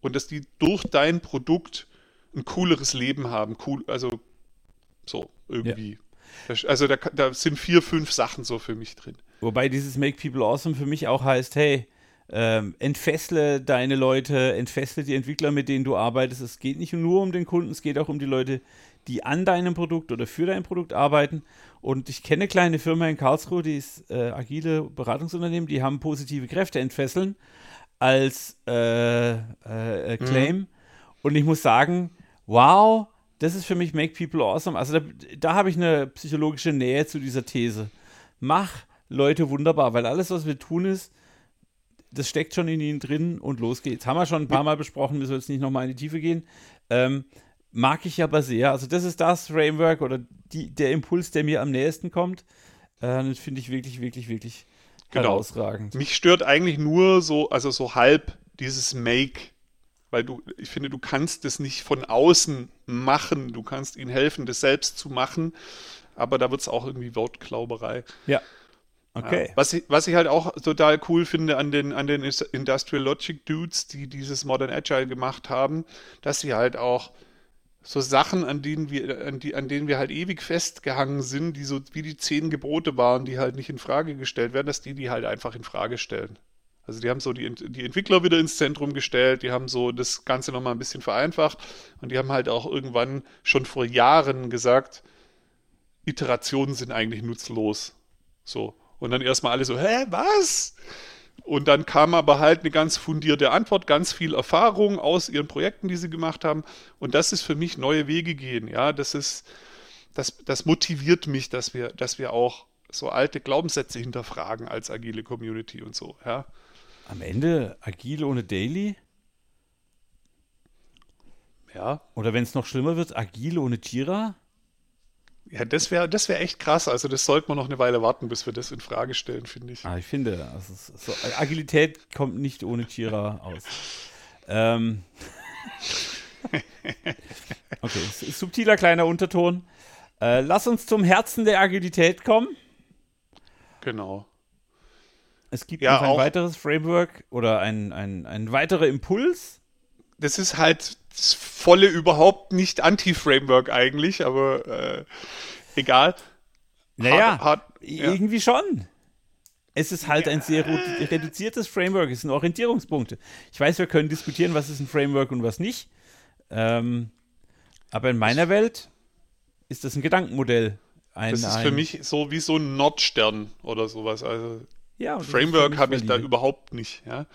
und dass die durch dein Produkt ein cooleres Leben haben. Cool, also so, irgendwie. Ja. Also da, da, sind vier, fünf Sachen so für mich drin. Wobei dieses Make People Awesome für mich auch heißt, hey, ähm, entfessle deine Leute, entfessle die Entwickler, mit denen du arbeitest. Es geht nicht nur um den Kunden, es geht auch um die Leute, die an deinem Produkt oder für dein Produkt arbeiten. Und ich kenne eine kleine Firma in Karlsruhe, die ist äh, agile Beratungsunternehmen, die haben positive Kräfte entfesseln als äh, äh, äh Claim. Mhm. Und ich muss sagen, wow, das ist für mich Make People Awesome. Also da, da habe ich eine psychologische Nähe zu dieser These. Mach Leute wunderbar, weil alles, was wir tun, ist, das steckt schon in ihnen drin und los geht's. Haben wir schon ein paar Mal besprochen, müssen wir jetzt nicht nochmal in die Tiefe gehen. Ähm, mag ich aber sehr. Also, das ist das Framework oder die, der Impuls, der mir am nächsten kommt. Äh, das finde ich wirklich, wirklich, wirklich genau. herausragend. Mich stört eigentlich nur so, also so halb dieses Make weil du, ich finde, du kannst es nicht von außen machen. Du kannst ihnen helfen, das selbst zu machen, aber da wird es auch irgendwie Wortklauberei. Ja. Okay. Ja, was, ich, was ich halt auch total cool finde an den, an den Industrial Logic Dudes, die dieses Modern Agile gemacht haben, dass sie halt auch so Sachen, an denen wir, an, die, an denen wir halt ewig festgehangen sind, die so wie die zehn Gebote waren, die halt nicht in Frage gestellt werden, dass die die halt einfach in Frage stellen. Also die haben so die, die Entwickler wieder ins Zentrum gestellt, die haben so das Ganze nochmal ein bisschen vereinfacht und die haben halt auch irgendwann schon vor Jahren gesagt, Iterationen sind eigentlich nutzlos. So. Und dann erstmal alle so, hä, was? Und dann kam aber halt eine ganz fundierte Antwort, ganz viel Erfahrung aus ihren Projekten, die sie gemacht haben. Und das ist für mich neue Wege gehen. Ja, das ist, das, das motiviert mich, dass wir, dass wir auch so alte Glaubenssätze hinterfragen als agile Community und so. Ja. Am Ende agil ohne Daily? Ja. Oder wenn es noch schlimmer wird, agil ohne Jira? Ja, das wäre das wär echt krass. Also das sollte man noch eine Weile warten, bis wir das in Frage stellen, finde ich. Ah, ich finde, also so, Agilität kommt nicht ohne Jira aus. ähm. (laughs) okay, subtiler kleiner Unterton. Äh, lass uns zum Herzen der Agilität kommen. Genau. Es gibt Ja, noch ein auch- weiteres Framework oder ein, ein, ein weiterer Impuls. Das ist halt das volle überhaupt nicht Anti-Framework eigentlich, aber äh, egal. Naja, Hart- hart- ja. irgendwie schon. Es ist halt ein sehr redu- reduziertes Framework, es sind Orientierungspunkte. Ich weiß, wir können diskutieren, was ist ein Framework und was nicht. Ähm, aber in meiner Welt ist das ein Gedankenmodell. Ein, Das ist ein, für mich so wie so ein Nordstern oder sowas. Also ja, Framework habe ich da überhaupt nicht. Ja,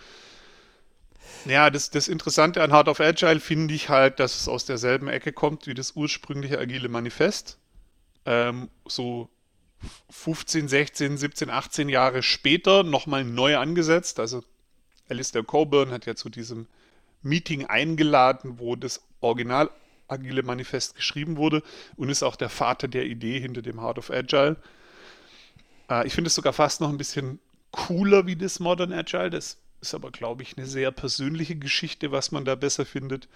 ja das, das Interessante an Heart of Agile finde ich halt, dass es aus derselben Ecke kommt wie das ursprüngliche Agile Manifest. Ähm, so 15, 16, 17, 18 Jahre später nochmal neu angesetzt. Also Alistair Coburn hat ja zu diesem Meeting eingeladen, wo das Original Agile Manifest geschrieben wurde und ist auch der Vater der Idee hinter dem Heart of Agile. Äh, ich finde es sogar fast noch ein bisschen cooler wie das Modern Agile. Das ist aber, glaube ich, eine sehr persönliche Geschichte, was man da besser findet.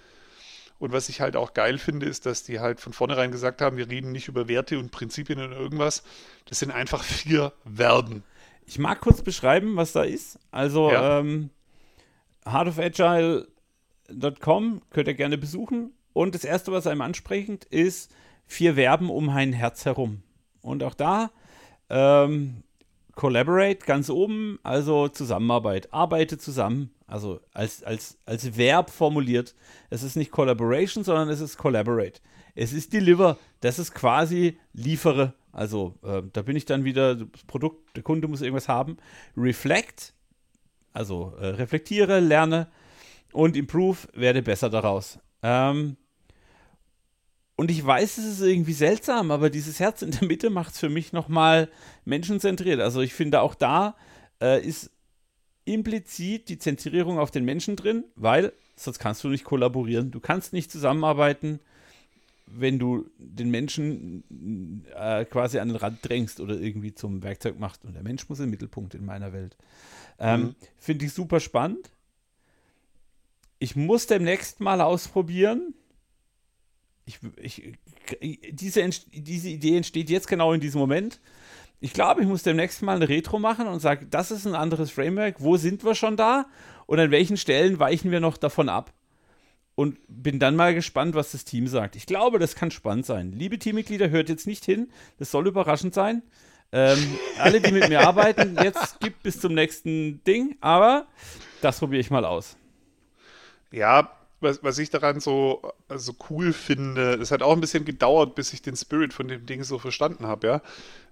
Und was ich halt auch geil finde, ist, dass die halt von vornherein gesagt haben, wir reden nicht über Werte und Prinzipien oder irgendwas. Das sind einfach vier Verben. Ich mag kurz beschreiben, was da ist. Also, Ja. ähm, heartofagile.com könnt ihr gerne besuchen. Und das erste, was einem ansprechend ist, vier Verben um ein Herz herum. Und auch da, ähm, collaborate ganz oben, also Zusammenarbeit. Arbeite zusammen, also als, als, als Verb formuliert. Es ist nicht Collaboration, sondern es ist Collaborate. Es ist Deliver, das ist quasi liefere. Also äh, da bin ich dann wieder, das Produkt, der Kunde muss irgendwas haben. Reflect, also äh, reflektiere, lerne und improve, werde besser daraus. Ähm, und ich weiß, es ist irgendwie seltsam, aber dieses Herz in der Mitte macht es für mich nochmal menschenzentriert. Also ich finde auch da äh, ist implizit die Zentrierung auf den Menschen drin, weil sonst kannst du nicht kollaborieren. Du kannst nicht zusammenarbeiten, wenn du den Menschen äh, quasi an den Rand drängst oder irgendwie zum Werkzeug machst. Und der Mensch muss im Mittelpunkt in meiner Welt. Ähm, Mhm. Finde ich super spannend. Ich muss demnächst mal ausprobieren. Ich, ich, diese, Entst- diese Idee entsteht jetzt genau in diesem Moment. Ich glaube, ich muss demnächst mal eine Retro machen und sage, das ist ein anderes Framework. Wo sind wir schon da? Und an welchen Stellen weichen wir noch davon ab? Und bin dann mal gespannt, was das Team sagt. Ich glaube, das kann spannend sein. Liebe Teammitglieder, hört jetzt nicht hin. Das soll überraschend sein. Ähm, alle, die mit mir arbeiten, (laughs) jetzt gibt bis zum nächsten Ding. Aber das probiere ich mal aus. Ja, was, was ich daran so, so cool finde, es hat auch ein bisschen gedauert, bis ich den Spirit von dem Ding so verstanden habe, ja.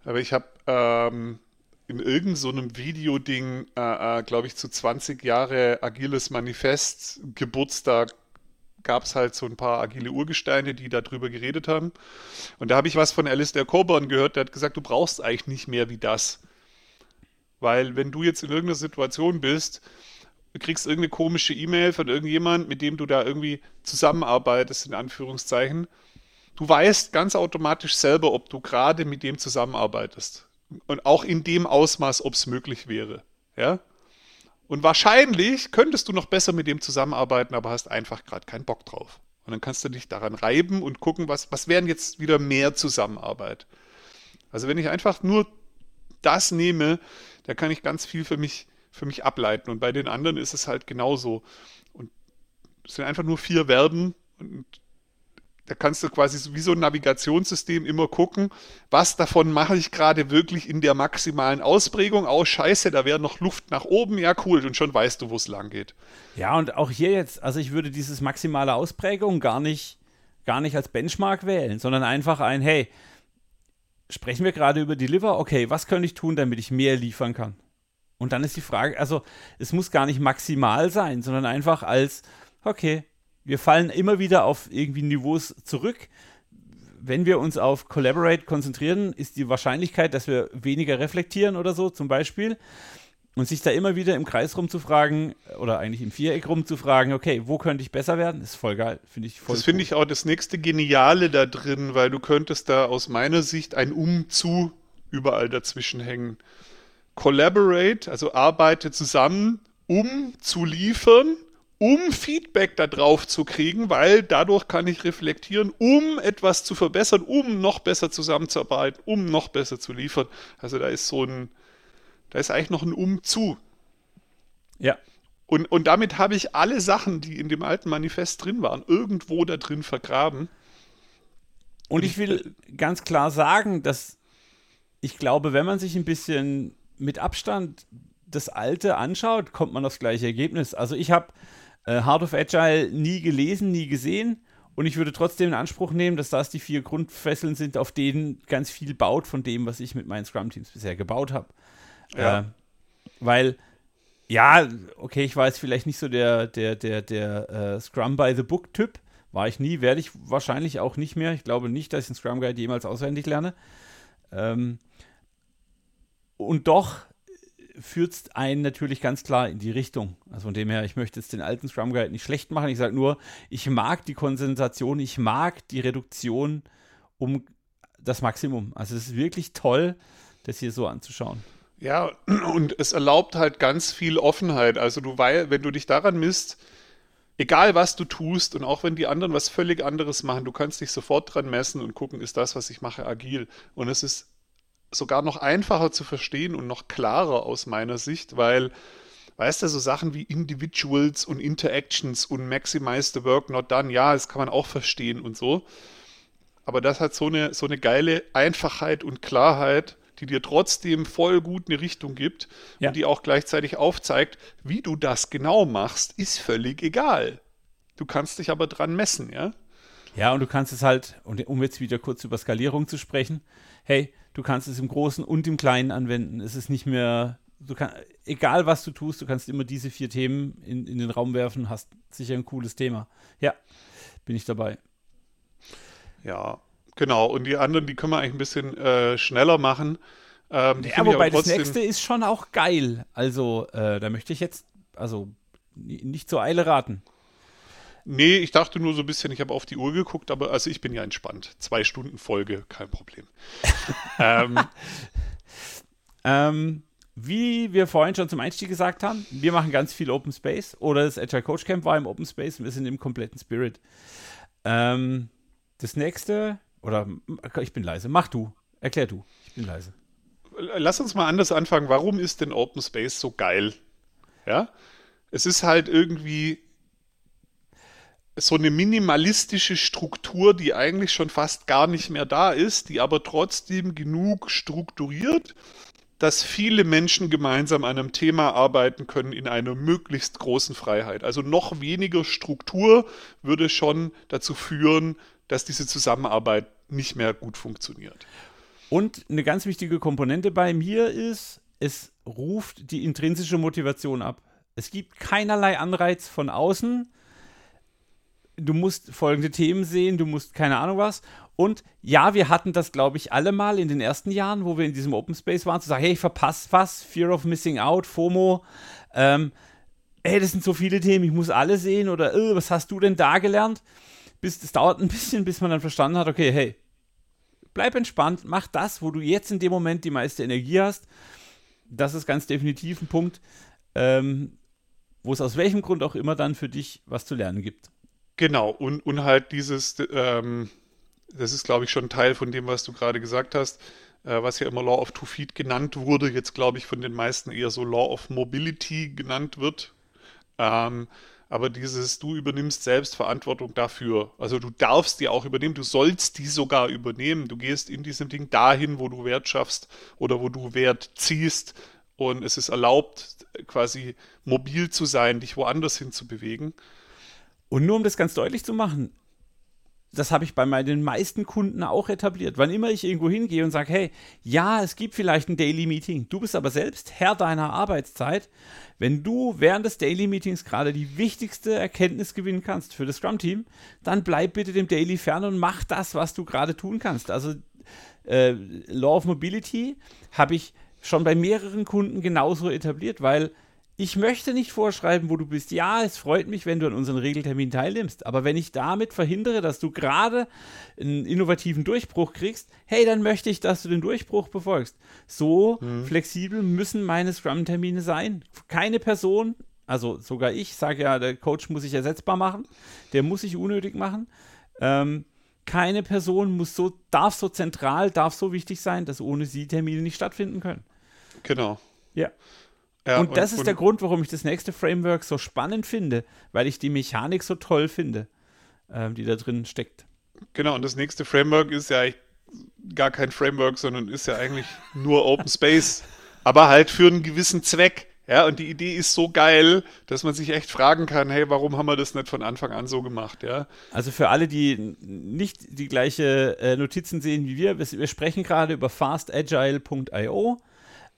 Aber ich habe ähm, in irgendeinem so Videoding, äh, äh, glaube ich, zu 20 Jahre Agiles Manifest Geburtstag gab es halt so ein paar agile Urgesteine, die darüber geredet haben. Und da habe ich was von Alistair Coburn gehört, der hat gesagt, du brauchst eigentlich nicht mehr wie das. Weil wenn du jetzt in irgendeiner Situation bist, du kriegst irgendeine komische E-Mail von irgendjemand, mit dem du da irgendwie zusammenarbeitest, in Anführungszeichen. Du weißt ganz automatisch selber, ob du gerade mit dem zusammenarbeitest. Und auch in dem Ausmaß, ob es möglich wäre. Ja? Und wahrscheinlich könntest du noch besser mit dem zusammenarbeiten, aber hast einfach gerade keinen Bock drauf. Und dann kannst du dich daran reiben und gucken, was, was wären jetzt wieder mehr Zusammenarbeit. Also wenn ich einfach nur das nehme, da kann ich ganz viel für mich, für mich ableiten. Und bei den anderen ist es halt genauso. Und es sind einfach nur vier Verben und da kannst du quasi wie so ein Navigationssystem immer gucken, was davon mache ich gerade wirklich in der maximalen Ausprägung. Oh, scheiße, da wäre noch Luft nach oben. Ja, cool. Und schon weißt du, wo es lang geht. Ja, und auch hier jetzt, also ich würde dieses maximale Ausprägung gar nicht, gar nicht als Benchmark wählen, sondern einfach ein, hey, sprechen wir gerade über Deliver? Okay, was könnte ich tun, damit ich mehr liefern kann? Und dann ist die Frage, also es muss gar nicht maximal sein, sondern einfach als, okay, wir fallen immer wieder auf irgendwie Niveaus zurück. Wenn wir uns auf Collaborate konzentrieren, ist die Wahrscheinlichkeit, dass wir weniger reflektieren oder so zum Beispiel. Und sich da immer wieder im Kreis rumzufragen oder eigentlich im Viereck rumzufragen, okay, wo könnte ich besser werden, ist voll geil. Finde ich voll Das finde cool. ich auch das nächste Geniale da drin, weil du könntest da aus meiner Sicht ein Um zu überall dazwischen hängen. Collaborate, also arbeite zusammen, um zu liefern, um Feedback darauf zu kriegen, weil dadurch kann ich reflektieren, um etwas zu verbessern, um noch besser zusammenzuarbeiten, um noch besser zu liefern. Also da ist so ein, Da ist eigentlich noch ein Um zu. Ja. Und, und damit habe ich alle Sachen, die in dem alten Manifest drin waren, irgendwo da drin vergraben. Und ich will ganz klar sagen, dass ich glaube, wenn man sich ein bisschen mit Abstand das Alte anschaut, kommt man aufs gleiche Ergebnis. Also ich habe äh, Heart of Agile nie gelesen, nie gesehen. Und ich würde trotzdem in Anspruch nehmen, dass das die vier Grundfesseln sind, auf denen ganz viel baut von dem, was ich mit meinen Scrum-Teams bisher gebaut habe. Ja. Äh, weil, ja, okay, ich war jetzt vielleicht nicht so der, der, der, der uh, Scrum by the Book-Typ. War ich nie, werde ich wahrscheinlich auch nicht mehr. Ich glaube nicht, dass ich einen Scrum Guide jemals auswendig lerne. Ähm, und doch führt es einen natürlich ganz klar in die Richtung. Also von dem her, ich möchte jetzt den alten Scrum Guide nicht schlecht machen. Ich sage nur, ich mag die Konzentration, ich mag die Reduktion um das Maximum. Also es ist wirklich toll, das hier so anzuschauen. Ja, und es erlaubt halt ganz viel Offenheit. Also du weil, wenn du dich daran misst, egal was du tust und auch wenn die anderen was völlig anderes machen, du kannst dich sofort dran messen und gucken, ist das, was ich mache, agil. Und es ist sogar noch einfacher zu verstehen und noch klarer aus meiner Sicht, weil, weißt du, so Sachen wie Individuals und Interactions und Maximize the Work Not Done, ja, das kann man auch verstehen und so. Aber das hat so eine, so eine geile Einfachheit und Klarheit, die dir trotzdem voll gut eine Richtung gibt ja. und die auch gleichzeitig aufzeigt, wie du das genau machst, ist völlig egal. Du kannst dich aber dran messen, ja? Ja, und du kannst es halt, um jetzt wieder kurz über Skalierung zu sprechen, hey, du kannst es im Großen und im Kleinen anwenden. Es ist nicht mehr, du kannst, egal was du tust, du kannst immer diese vier Themen in, in den Raum werfen, hast sicher ein cooles Thema. Ja, bin ich dabei. Ja, genau. Und die anderen, die können wir eigentlich ein bisschen äh, schneller machen. Ähm, ja, wobei das nächste ist schon auch geil. Also, äh, da möchte ich jetzt, also nicht zur Eile raten. Nee, ich dachte nur so ein bisschen, ich habe auf die Uhr geguckt, aber also ich bin ja entspannt. Zwei Stunden Folge, kein Problem. (laughs) ähm, ähm, wie wir vorhin schon zum Einstieg gesagt haben, wir machen ganz viel Open Space oder das Agile Coach Camp war im Open Space und wir sind im kompletten Spirit. Ähm, das nächste, oder ich bin leise, mach du, erklär du, ich bin leise. Lass uns mal anders anfangen. Warum ist denn Open Space so geil? Ja, es ist halt irgendwie so eine minimalistische Struktur, die eigentlich schon fast gar nicht mehr da ist, die aber trotzdem genug strukturiert, dass viele Menschen gemeinsam an einem Thema arbeiten können in einer möglichst großen Freiheit. Also noch weniger Struktur würde schon dazu führen, dass diese Zusammenarbeit nicht mehr gut funktioniert. Und eine ganz wichtige Komponente bei mir ist, es ruft die intrinsische Motivation ab. Es gibt keinerlei Anreiz von außen, du musst folgende Themen sehen, du musst keine Ahnung was. Und ja, wir hatten das, glaube ich, alle mal in den ersten Jahren, wo wir in diesem Open Space waren, zu sagen, hey, ich verpasse was, Fear of Missing Out, FOMO, ähm, hey, das sind so viele Themen, ich muss alle sehen oder äh, was hast du denn da gelernt? Bis, das dauert ein bisschen, bis man dann verstanden hat, okay, hey, bleib entspannt, mach das, wo du jetzt in dem Moment die meiste Energie hast. Das ist ganz definitiv ein Punkt, ähm, wo es aus welchem Grund auch immer dann für dich was zu lernen gibt. Genau, und, und halt dieses, ähm, das ist, glaube ich, schon Teil von dem, was du gerade gesagt hast, äh, was ja immer Law of Two Feet genannt wurde, jetzt glaube ich von den meisten eher so Law of Mobility genannt wird. Ähm, aber dieses, du übernimmst selbst Verantwortung dafür. Also du darfst die auch übernehmen, du sollst die sogar übernehmen. Du gehst in diesem Ding dahin, wo du Wert schaffst oder wo du Wert ziehst. Und es ist erlaubt, quasi mobil zu sein, dich woanders hin zu bewegen. Und nur um das ganz deutlich zu machen, das habe ich bei meinen meisten Kunden auch etabliert. Wann immer ich irgendwo hingehe und sage, hey, ja, es gibt vielleicht ein Daily Meeting, du bist aber selbst Herr deiner Arbeitszeit. Wenn du während des Daily Meetings gerade die wichtigste Erkenntnis gewinnen kannst für das Scrum-Team, dann bleib bitte dem Daily fern und mach das, was du gerade tun kannst. Also äh, Law of Mobility habe ich schon bei mehreren Kunden genauso etabliert, weil ich möchte nicht vorschreiben, wo du bist. Ja, es freut mich, wenn du an unseren Regeltermin teilnimmst. Aber wenn ich damit verhindere, dass du gerade einen innovativen Durchbruch kriegst, hey, dann möchte ich, dass du den Durchbruch befolgst. So mhm. flexibel müssen meine Scrum-Termine sein. Keine Person, also sogar ich, sage ja, der Coach muss sich ersetzbar machen. Der muss sich unnötig machen. Ähm, keine Person muss so, darf so zentral, darf so wichtig sein, dass ohne sie Termine nicht stattfinden können. Genau. Ja. Ja und, und, das ist und, der Grund, warum ich das nächste Framework so spannend finde, weil ich die Mechanik so toll finde, ähm, die da drin steckt. Genau, und das nächste Framework ist ja gar kein Framework, sondern ist ja eigentlich nur Open Space, aber halt für einen gewissen Zweck. Ja, und die Idee ist so geil, dass man sich echt fragen kann, hey, warum haben wir das nicht von Anfang an so gemacht, ja? Also für alle, die nicht die gleiche äh, Notizen sehen wie wir, wir, wir sprechen gerade über fastagile.io.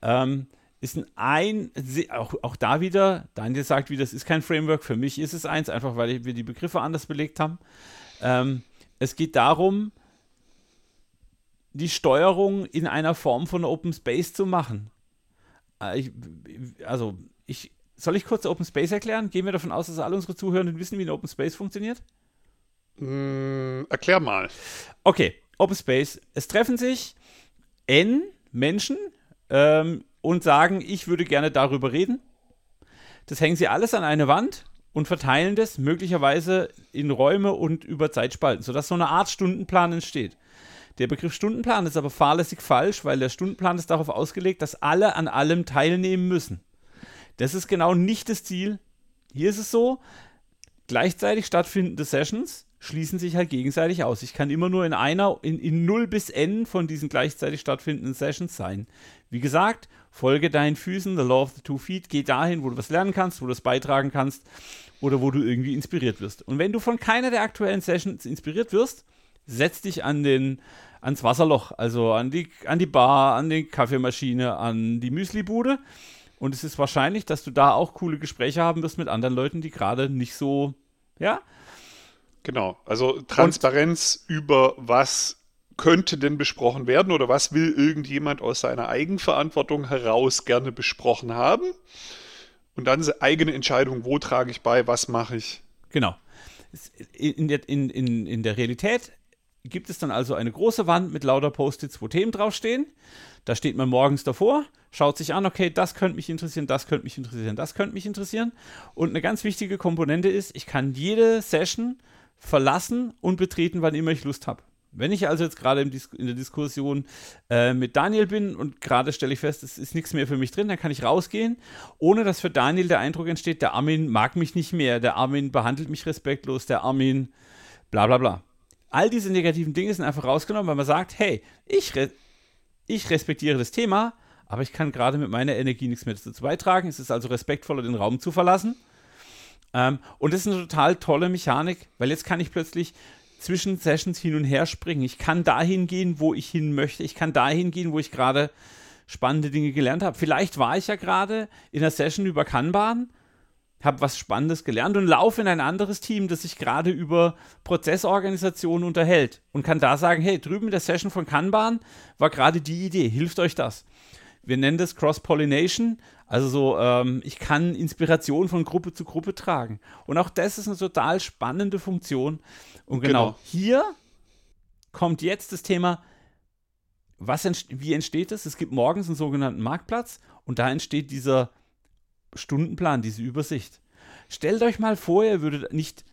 Ähm, ist ein, ein auch, auch da wieder, Daniel sagt wieder, das ist kein Framework, für mich ist es eins, einfach weil wir die Begriffe anders belegt haben. Ähm, es geht darum, die Steuerung in einer Form von Open Space zu machen. Äh, ich, also, ich, soll ich kurz Open Space erklären? Gehen wir davon aus, dass alle unsere Zuhörenden wissen, wie ein Open Space funktioniert? Mm, erklär mal. Okay, Open Space. Es treffen sich N Menschen ähm, und sagen, ich würde gerne darüber reden. Das hängen sie alles an eine Wand und verteilen das möglicherweise in Räume und über Zeitspalten, sodass so eine Art Stundenplan entsteht. Der Begriff Stundenplan ist aber fahrlässig falsch, weil der Stundenplan ist darauf ausgelegt, dass alle an allem teilnehmen müssen. Das ist genau nicht das Ziel. Hier ist es so, gleichzeitig stattfindende Sessions schließen sich halt gegenseitig aus. Ich kann immer nur in einer, in, in 0 bis N von diesen gleichzeitig stattfindenden Sessions sein. Wie gesagt, folge deinen Füßen, the law of the two feet, geh dahin, wo du was lernen kannst, wo du es beitragen kannst oder wo du irgendwie inspiriert wirst. Und wenn du von keiner der aktuellen Sessions inspiriert wirst, setz dich an den, ans Wasserloch, also an die, an die Bar, an die Kaffeemaschine, an die Müslibude. Und es ist wahrscheinlich, dass du da auch coole Gespräche haben wirst mit anderen Leuten, die gerade nicht so, ja. Genau, also Transparenz Und, über was könnte denn besprochen werden oder was will irgendjemand aus seiner Eigenverantwortung heraus gerne besprochen haben. Und dann eigene Entscheidung, wo trage ich bei, was mache ich. Genau. In der, in, in, in der Realität gibt es dann also eine große Wand mit lauter Post-its, wo Themen draufstehen. Da steht man morgens davor, schaut sich an, okay, das könnte mich interessieren, das könnte mich interessieren, das könnte mich interessieren. Und eine ganz wichtige Komponente ist, ich kann jede Session verlassen und betreten, wann immer ich Lust habe. Wenn ich also jetzt gerade in der Diskussion äh, mit Daniel bin und gerade stelle ich fest, es ist nichts mehr für mich drin, dann kann ich rausgehen, ohne dass für Daniel der Eindruck entsteht, der Armin mag mich nicht mehr, der Armin behandelt mich respektlos, der Armin bla bla bla. All diese negativen Dinge sind einfach rausgenommen, weil man sagt, hey, ich, re ich respektiere das Thema, aber ich kann gerade mit meiner Energie nichts mehr dazu beitragen. Es ist also respektvoller, den Raum zu verlassen. Ähm, und das ist eine total tolle Mechanik, weil jetzt kann ich plötzlich zwischen Sessions hin und her springen. Ich kann dahin gehen, wo ich hin möchte. Ich kann dahin gehen, wo ich gerade spannende Dinge gelernt habe. Vielleicht war ich ja gerade in einer Session über Kanban habe was Spannendes gelernt und laufe in ein anderes Team, das sich gerade über Prozessorganisation unterhält und kann da sagen, hey, drüben in der Session von Kanban war gerade die Idee, hilft euch das? Wir nennen das Cross-Pollination, also so, ähm, ich kann Inspiration von Gruppe zu Gruppe tragen. Und auch das ist eine total spannende Funktion. Und genau, genau. hier kommt jetzt das Thema, was entst wie entsteht das? Es gibt morgens einen sogenannten Marktplatz und da entsteht dieser Stundenplan, diese Übersicht. Stellt euch mal vor, ihr würdet nicht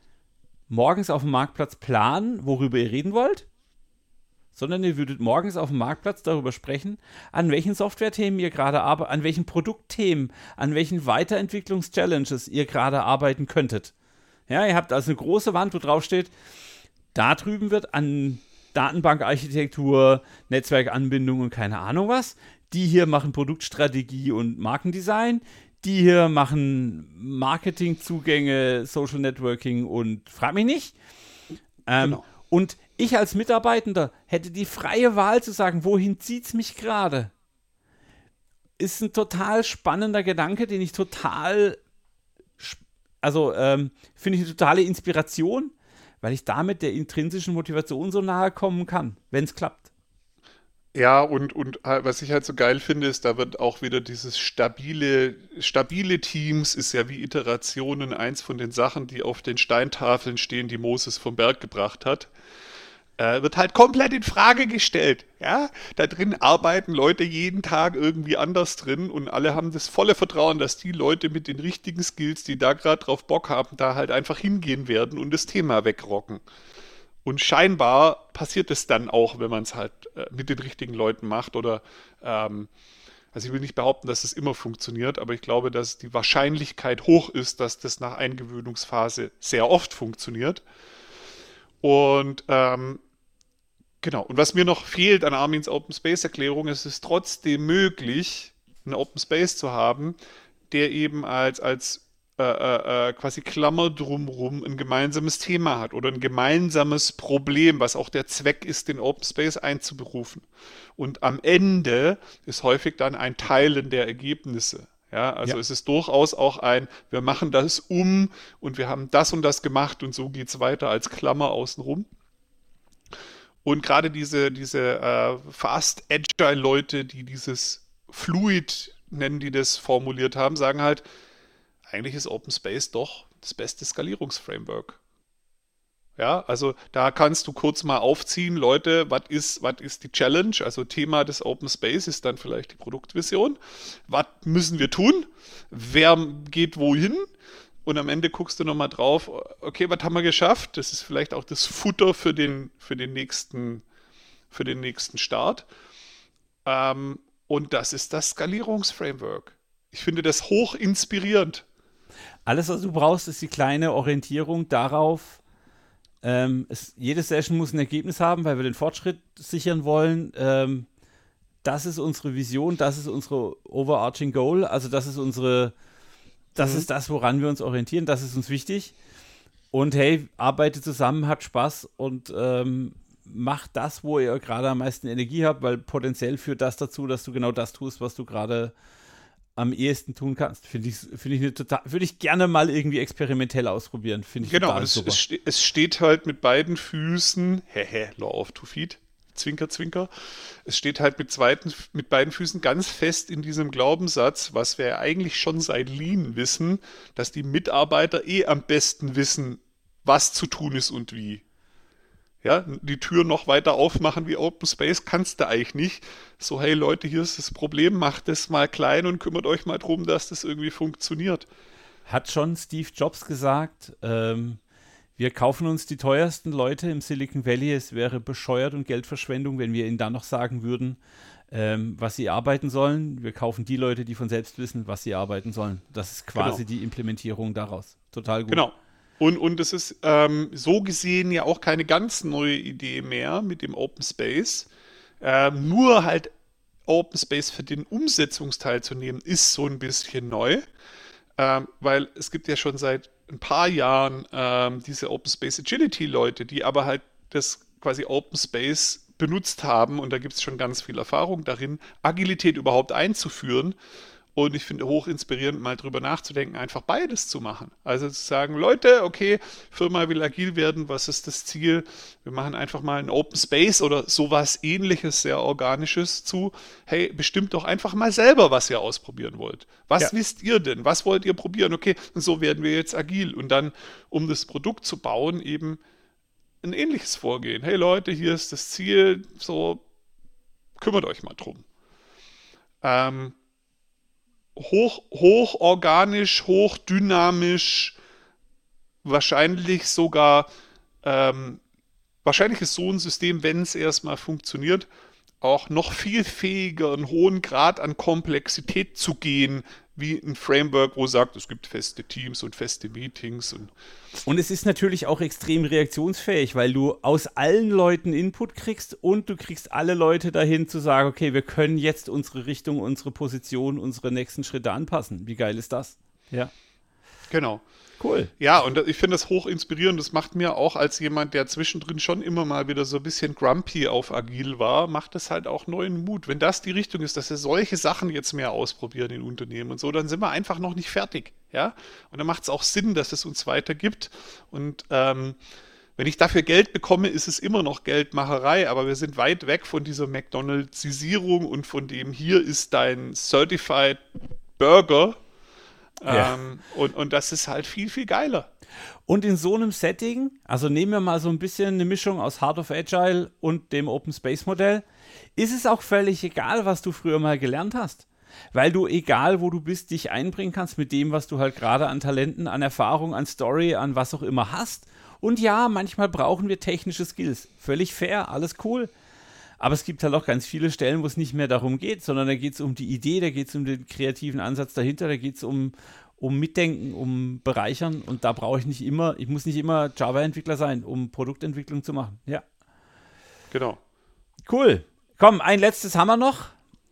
morgens auf dem Marktplatz planen, worüber ihr reden wollt, sondern ihr würdet morgens auf dem Marktplatz darüber sprechen, an welchen Software-Themen ihr gerade arbeitet, an welchen Produktthemen, an welchen Weiterentwicklungs-Challenges ihr gerade arbeiten könntet. Ja, ihr habt also eine große Wand, wo drauf steht, da drüben wird an Datenbankarchitektur, Netzwerkanbindung und keine Ahnung was. Die hier machen Produktstrategie und Markendesign die hier machen Marketingzugänge, Social Networking und frag mich nicht. Ähm, genau. Und ich als Mitarbeitender hätte die freie Wahl zu sagen, wohin zieht es mich gerade? Ist ein total spannender Gedanke, den ich total, also ähm, finde ich eine totale Inspiration, weil ich damit der intrinsischen Motivation so nahe kommen kann, wenn es klappt. Ja, und, und was ich halt so geil finde, ist, da wird auch wieder dieses stabile, stabile Teams ist ja wie Iterationen eins von den Sachen, die auf den Steintafeln stehen, die Moses vom Berg gebracht hat. Äh, wird halt komplett in Frage gestellt. Ja, da drin arbeiten Leute jeden Tag irgendwie anders drin und alle haben das volle Vertrauen, dass die Leute mit den richtigen Skills, die da gerade drauf Bock haben, da halt einfach hingehen werden und das Thema wegrocken. Und scheinbar passiert es dann auch, wenn man es halt äh, mit den richtigen Leuten macht oder ähm, Also ich will nicht behaupten, dass es immer funktioniert, aber ich glaube, dass die Wahrscheinlichkeit hoch ist, dass das nach Eingewöhnungsphase sehr oft funktioniert. Und ähm, genau, und was mir noch fehlt an Armins Open Space Erklärung, ist es trotzdem möglich, einen Open Space zu haben, der eben als, als äh, äh, äh, quasi Klammer drumrum ein gemeinsames Thema hat oder ein gemeinsames Problem, was auch der Zweck ist, den Open Space einzuberufen. Und am Ende ist häufig dann ein Teilen der Ergebnisse. Ja, also ja. es ist durchaus auch ein, wir machen das um und wir haben das und das gemacht und so geht es weiter als Klammer außenrum. Und gerade diese, diese äh, Fast Agile Leute, die dieses Fluid nennen, die das formuliert haben, sagen halt, eigentlich ist Open Space doch das beste Skalierungsframework. Ja, also da kannst du kurz mal aufziehen, Leute, was ist, was ist die Challenge? Also Thema des Open Space ist dann vielleicht die Produktvision. Was müssen wir tun? Wer geht wohin? Und am Ende guckst du nochmal drauf, okay, was haben wir geschafft? Das ist vielleicht auch das Futter für den, für den nächsten, für den nächsten Start. Ähm, und das ist das Skalierungsframework. Ich finde das hoch inspirierend. Alles, was du brauchst, ist die kleine Orientierung darauf. Ähm, es, jede Session muss ein Ergebnis haben, weil wir den Fortschritt sichern wollen. Ähm, das ist unsere Vision, das ist unsere overarching Goal. Also das ist unsere, das mhm. ist das, woran wir uns orientieren. Das ist uns wichtig. Und hey, arbeitet zusammen, hat Spaß und ähm, macht das, wo ihr gerade am meisten Energie habt, weil potenziell führt das dazu, dass du genau das tust, was du gerade am ehesten tun kannst. Finde ich, find ich total, würde ich gerne mal irgendwie experimentell ausprobieren. Finde ich genau, total es, super. Es, es steht halt mit beiden Füßen, hehe, Law of Two Feet, Zwinker, Zwinker. Es steht halt mit, zweiten, mit beiden Füßen ganz fest in diesem Glaubenssatz, was wir eigentlich schon seit Lean wissen, dass die Mitarbeiter eh am besten wissen, was zu tun ist und wie ja, die Tür noch weiter aufmachen wie Open Space kannst du eigentlich nicht. So, hey Leute, hier ist das Problem, macht das mal klein und kümmert euch mal drum, dass das irgendwie funktioniert. Hat schon Steve Jobs gesagt, ähm, wir kaufen uns die teuersten Leute im Silicon Valley. Es wäre bescheuert und Geldverschwendung, wenn wir ihnen dann noch sagen würden, ähm, was sie arbeiten sollen. Wir kaufen die Leute, die von selbst wissen, was sie arbeiten sollen. Das ist quasi genau. die Implementierung daraus. Total gut. Genau. Und, und es ist ähm, so gesehen ja auch keine ganz neue Idee mehr mit dem Open Space. Ähm, nur halt Open Space für den Umsetzungsteil zu nehmen, ist so ein bisschen neu. Ähm, weil es gibt ja schon seit ein paar Jahren ähm, diese Open Space Agility Leute, die aber halt das quasi Open Space benutzt haben und da gibt es schon ganz viel Erfahrung darin, Agilität überhaupt einzuführen. Und ich finde hoch inspirierend, mal drüber nachzudenken, einfach beides zu machen. Also zu sagen, Leute, okay, Firma will agil werden, was ist das Ziel? Wir machen einfach mal ein Open Space oder sowas ähnliches, sehr organisches zu. Hey, bestimmt doch einfach mal selber, was ihr ausprobieren wollt. Was ja. wisst ihr denn? Was wollt ihr probieren? Okay, und so werden wir jetzt agil. Und dann, um das Produkt zu bauen, eben ein ähnliches Vorgehen. Hey Leute, hier ist das Ziel, so kümmert euch mal drum. Ähm, hoch, hoch organisch, hoch dynamisch, wahrscheinlich sogar, ähm, wahrscheinlich ist so ein System, wenn es erstmal funktioniert, auch noch viel fähiger, einen hohen Grad an Komplexität zu gehen, wie ein Framework, wo sagt, es gibt feste Teams und feste Meetings. Und, und es ist natürlich auch extrem reaktionsfähig, weil du aus allen Leuten Input kriegst und du kriegst alle Leute dahin zu sagen, okay, wir können jetzt unsere Richtung, unsere Position, unsere nächsten Schritte anpassen. Wie geil ist das? Ja. Genau. Cool. Ja, und ich finde das hoch inspirierend. Das macht mir auch als jemand, der zwischendrin schon immer mal wieder so ein bisschen grumpy auf agil war, macht es halt auch neuen Mut. Wenn das die Richtung ist, dass wir solche Sachen jetzt mehr ausprobieren in Unternehmen und so, dann sind wir einfach noch nicht fertig. Ja, und dann macht es auch Sinn, dass es uns weitergibt. Und ähm, wenn ich dafür Geld bekomme, ist es immer noch Geldmacherei, aber wir sind weit weg von dieser McDonaldsisierung und von dem hier ist dein Certified Burger ja. Ähm, und, und das ist halt viel, viel geiler. Und in so einem Setting, also nehmen wir mal so ein bisschen eine Mischung aus Heart of Agile und dem Open Space Modell, ist es auch völlig egal, was du früher mal gelernt hast. Weil du, egal wo du bist, dich einbringen kannst mit dem, was du halt gerade an Talenten, an Erfahrung, an Story, an was auch immer hast. Und ja, manchmal brauchen wir technische Skills. Völlig fair, alles cool. Aber es gibt halt auch ganz viele Stellen, wo es nicht mehr darum geht, sondern da geht es um die Idee, da geht es um den kreativen Ansatz dahinter, da geht es um, um Mitdenken, um Bereichern und da brauche ich nicht immer, ich muss nicht immer Java-Entwickler sein, um Produktentwicklung zu machen. Ja. Genau. Cool. Komm, ein letztes haben wir noch.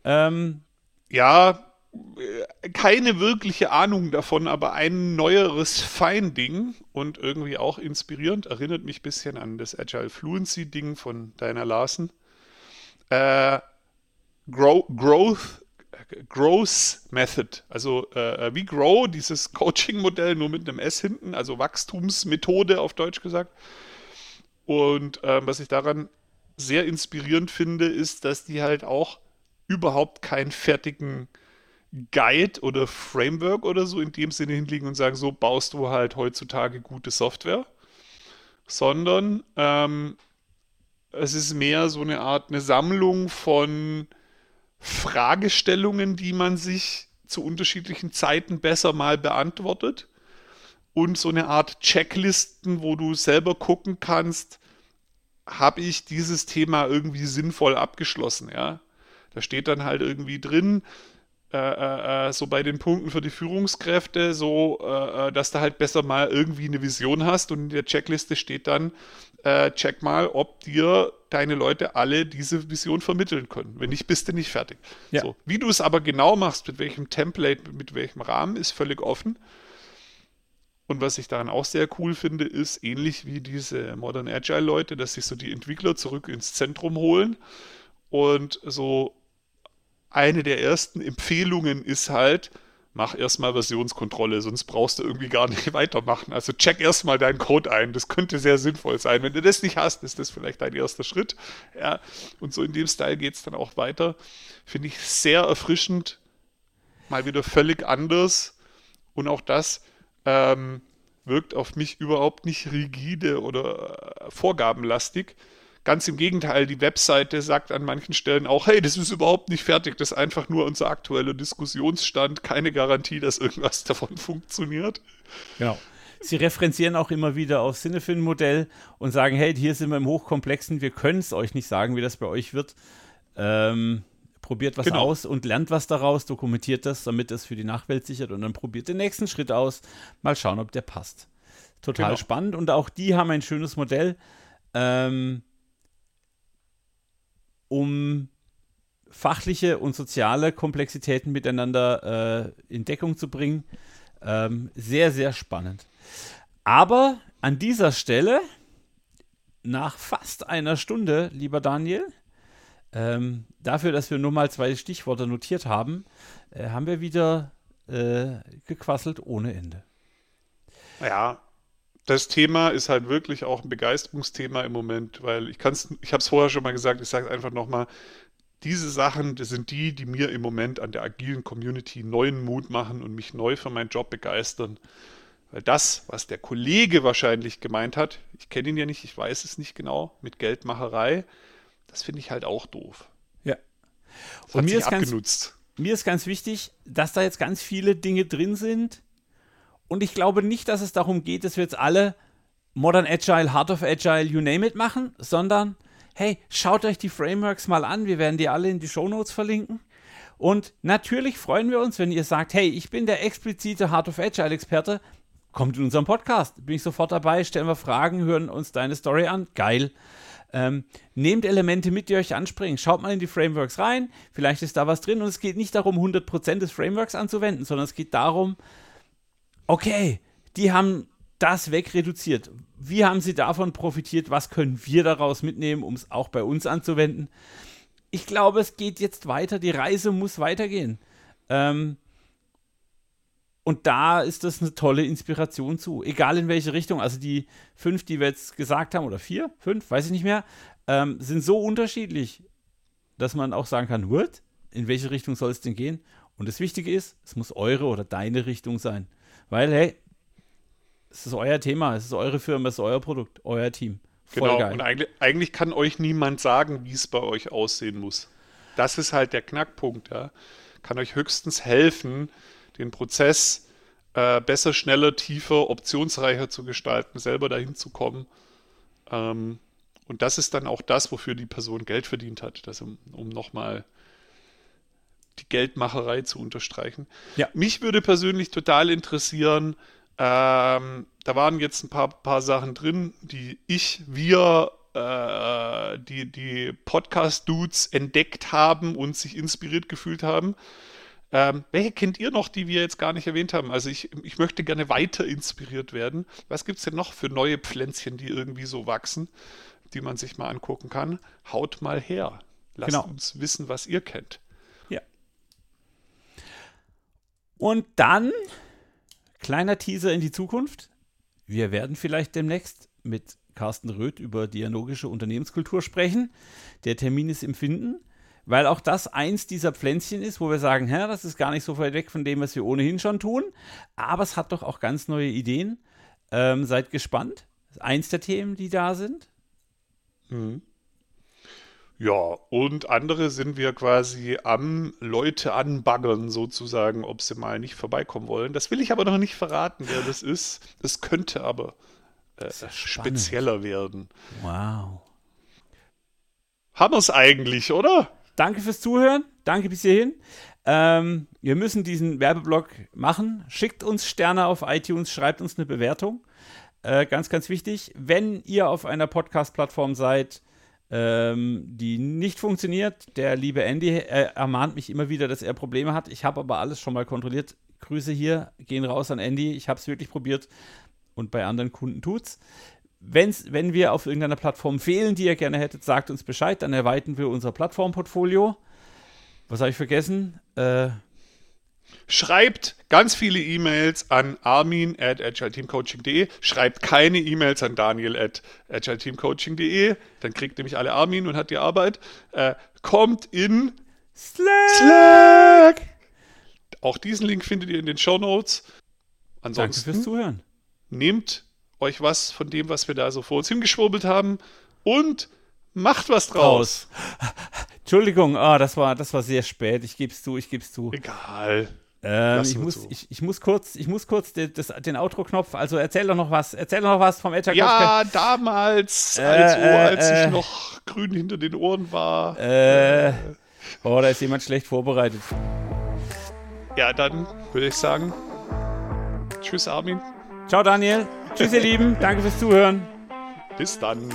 Ähm, ja, äh, keine wirkliche Ahnung davon, aber ein neueres Finding und irgendwie auch inspirierend, erinnert mich ein bisschen an das Agile Fluency Ding von Diana Larsen. Äh, Grow, Growth, Growth Method, also äh, wie Grow, dieses Coaching-Modell nur mit einem S hinten, also Wachstumsmethode auf Deutsch gesagt. Und äh, was ich daran sehr inspirierend finde, ist, dass die halt auch überhaupt keinen fertigen Guide oder Framework oder so in dem Sinne hinlegen und sagen, so baust du halt heutzutage gute Software, sondern ähm, es ist mehr so eine Art, eine Sammlung von Fragestellungen, die man sich zu unterschiedlichen Zeiten besser mal beantwortet und so eine Art Checklisten, wo du selber gucken kannst, habe ich dieses Thema irgendwie sinnvoll abgeschlossen, ja. Da steht dann halt irgendwie drin, äh, äh, äh, so bei den Punkten für die Führungskräfte, so, äh, äh, dass du halt besser mal irgendwie eine Vision hast und in der Checkliste steht dann, äh, check mal, ob dir deine Leute alle diese Vision vermitteln können. Wenn nicht, bist du nicht fertig. Ja. So. Wie du es aber genau machst, mit welchem Template, mit welchem Rahmen, ist völlig offen. Und was ich daran auch sehr cool finde, ist ähnlich wie diese Modern Agile Leute, dass sich so die Entwickler zurück ins Zentrum holen und so eine der ersten Empfehlungen ist halt, mach erstmal Versionskontrolle, sonst brauchst du irgendwie gar nicht (laughs) weitermachen. Also check erstmal deinen Code ein. Das könnte sehr sinnvoll sein. Wenn du das nicht hast, ist das vielleicht dein erster Schritt. Ja, und so in dem Style geht es dann auch weiter. Finde ich sehr erfrischend. Mal wieder völlig anders. Und auch das ähm, wirkt auf mich überhaupt nicht rigide oder äh, vorgabenlastig, Ganz im Gegenteil, die Webseite sagt an manchen Stellen auch, hey, das ist überhaupt nicht fertig, das ist einfach nur unser aktueller Diskussionsstand, keine Garantie, dass irgendwas (laughs) davon funktioniert. Genau. Sie referenzieren auch immer wieder auf Cinefin-Modell und sagen, hey, hier sind wir im Hochkomplexen, wir können es euch nicht sagen, wie das bei euch wird. Ähm, probiert was genau. aus und lernt was daraus, dokumentiert das, damit es für die Nachwelt sichert und dann probiert den nächsten Schritt aus. Mal schauen, ob der passt. Total genau. spannend und auch die haben ein schönes Modell. Ähm, um fachliche und soziale Komplexitäten miteinander äh, in Deckung zu bringen. Ähm, sehr, sehr spannend. Aber an dieser Stelle, nach fast einer Stunde, lieber Daniel, ähm, dafür, dass wir nur mal zwei Stichworte notiert haben, äh, haben wir wieder äh, gequasselt ohne Ende. Ja, das Thema ist halt wirklich auch ein Begeisterungsthema im Moment, weil ich kann es, ich habe es vorher schon mal gesagt, ich sage es einfach nochmal, diese Sachen, das sind die, die mir im Moment an der agilen Community neuen Mut machen und mich neu für meinen Job begeistern. Weil das, was der Kollege wahrscheinlich gemeint hat, ich kenne ihn ja nicht, ich weiß es nicht genau, mit Geldmacherei, das finde ich halt auch doof. Ja. Das und mir ist, ganz, mir ist ganz wichtig, dass da jetzt ganz viele Dinge drin sind, und ich glaube nicht, dass es darum geht, dass wir jetzt alle Modern Agile, Heart of Agile, you name it machen, sondern hey, schaut euch die Frameworks mal an. Wir werden die alle in die Show Notes verlinken. Und natürlich freuen wir uns, wenn ihr sagt, hey, ich bin der explizite Heart of Agile Experte. Kommt in unseren Podcast. Bin ich sofort dabei, stellen wir Fragen, hören uns deine Story an. Geil. Ähm, nehmt Elemente mit, die euch anspringen. Schaut mal in die Frameworks rein. Vielleicht ist da was drin. Und es geht nicht darum, 100% des Frameworks anzuwenden, sondern es geht darum, okay, die haben das wegreduziert. Wie haben sie davon profitiert? Was können wir daraus mitnehmen, um es auch bei uns anzuwenden? Ich glaube, es geht jetzt weiter. Die Reise muss weitergehen. Ähm, und da ist das eine tolle Inspiration zu. Egal in welche Richtung. Also die fünf, die wir jetzt gesagt haben, oder vier, fünf, weiß ich nicht mehr, ähm, sind so unterschiedlich, dass man auch sagen kann, what? In welche Richtung soll es denn gehen? Und das Wichtige ist, es muss eure oder deine Richtung sein. Weil, hey, es ist euer Thema, es ist eure Firma, es ist euer Produkt, euer Team. Voll genau, geil. und eigentlich, eigentlich kann euch niemand sagen, wie es bei euch aussehen muss. Das ist halt der Knackpunkt, ja. Kann euch höchstens helfen, den Prozess äh, besser, schneller, tiefer, optionsreicher zu gestalten, selber dahin zu kommen. Ähm, Und das ist dann auch das, wofür die Person Geld verdient hat, das um, um nochmal die Geldmacherei zu unterstreichen. Ja. Mich würde persönlich total interessieren, ähm, da waren jetzt ein paar, paar Sachen drin, die ich, wir, äh, die, die Podcast-Dudes entdeckt haben und sich inspiriert gefühlt haben. Ähm, welche kennt ihr noch, die wir jetzt gar nicht erwähnt haben? Also ich, ich möchte gerne weiter inspiriert werden. Was gibt es denn noch für neue Pflänzchen, die irgendwie so wachsen, die man sich mal angucken kann? Haut mal her. Lasst Genau. uns wissen, was ihr kennt. Ja. Und dann, kleiner Teaser in die Zukunft. Wir werden vielleicht demnächst mit Carsten Röth über dialogische Unternehmenskultur sprechen. Der Termin ist im Finden, weil auch das eins dieser Pflänzchen ist, wo wir sagen, hä, das ist gar nicht so weit weg von dem, was wir ohnehin schon tun. Aber es hat doch auch ganz neue Ideen. Ähm, seid gespannt. Eins der Themen, die da sind. Ja, und andere sind wir quasi am Leute anbaggern sozusagen, ob sie mal nicht vorbeikommen wollen. Das will ich aber noch nicht verraten, wer das ist. Es könnte aber äh, spannend. spezieller werden. Wow. Haben wir es eigentlich, oder? Danke fürs Zuhören. Danke bis hierhin. Ähm, wir müssen diesen Werbeblock machen. Schickt uns Sterne auf iTunes, schreibt uns eine Bewertung. Äh, ganz, ganz wichtig. Wenn ihr auf einer Podcast-Plattform seid, ähm, die nicht funktioniert, der liebe Andy äh, ermahnt mich immer wieder, dass er Probleme hat. Ich habe aber alles schon mal kontrolliert. Grüße hier gehen raus an Andy. Ich habe es wirklich probiert und bei anderen Kunden tut's. Wenn's, wenn wir auf irgendeiner Plattform fehlen, die ihr gerne hättet, sagt uns Bescheid, dann erweitern wir unser Plattformportfolio. Was habe ich vergessen? Äh, Schreibt ganz viele E-Mails an armin at agileteamcoaching.de. Schreibt keine E-Mails an daniel at agileteamcoaching.de. Dann kriegt nämlich alle Armin und hat die Arbeit. Äh, kommt in Slack! Slack. Auch diesen Link findet ihr in den Show Notes. Danke fürs Ansonsten Zuhören. nehmt euch was von dem, was wir da so vor uns hingeschwurbelt haben und macht was draus. (laughs) Entschuldigung, ah, das, war, das war sehr spät. Ich gebe es zu, ich gebe es zu. Egal. Ähm, ich, muss, ich, ich muss kurz, ich muss kurz den, den Outro-Knopf, also erzähl doch noch was. Erzähl doch noch was vom Coach Ja, damals, Äh, also, äh, als äh. ich noch grün hinter den Ohren war. Äh, oh, da ist jemand schlecht vorbereitet. Ja, dann würde ich sagen, tschüss Armin, Ciao, Daniel. Tschüss, ihr Lieben. Danke fürs Zuhören. bis dann.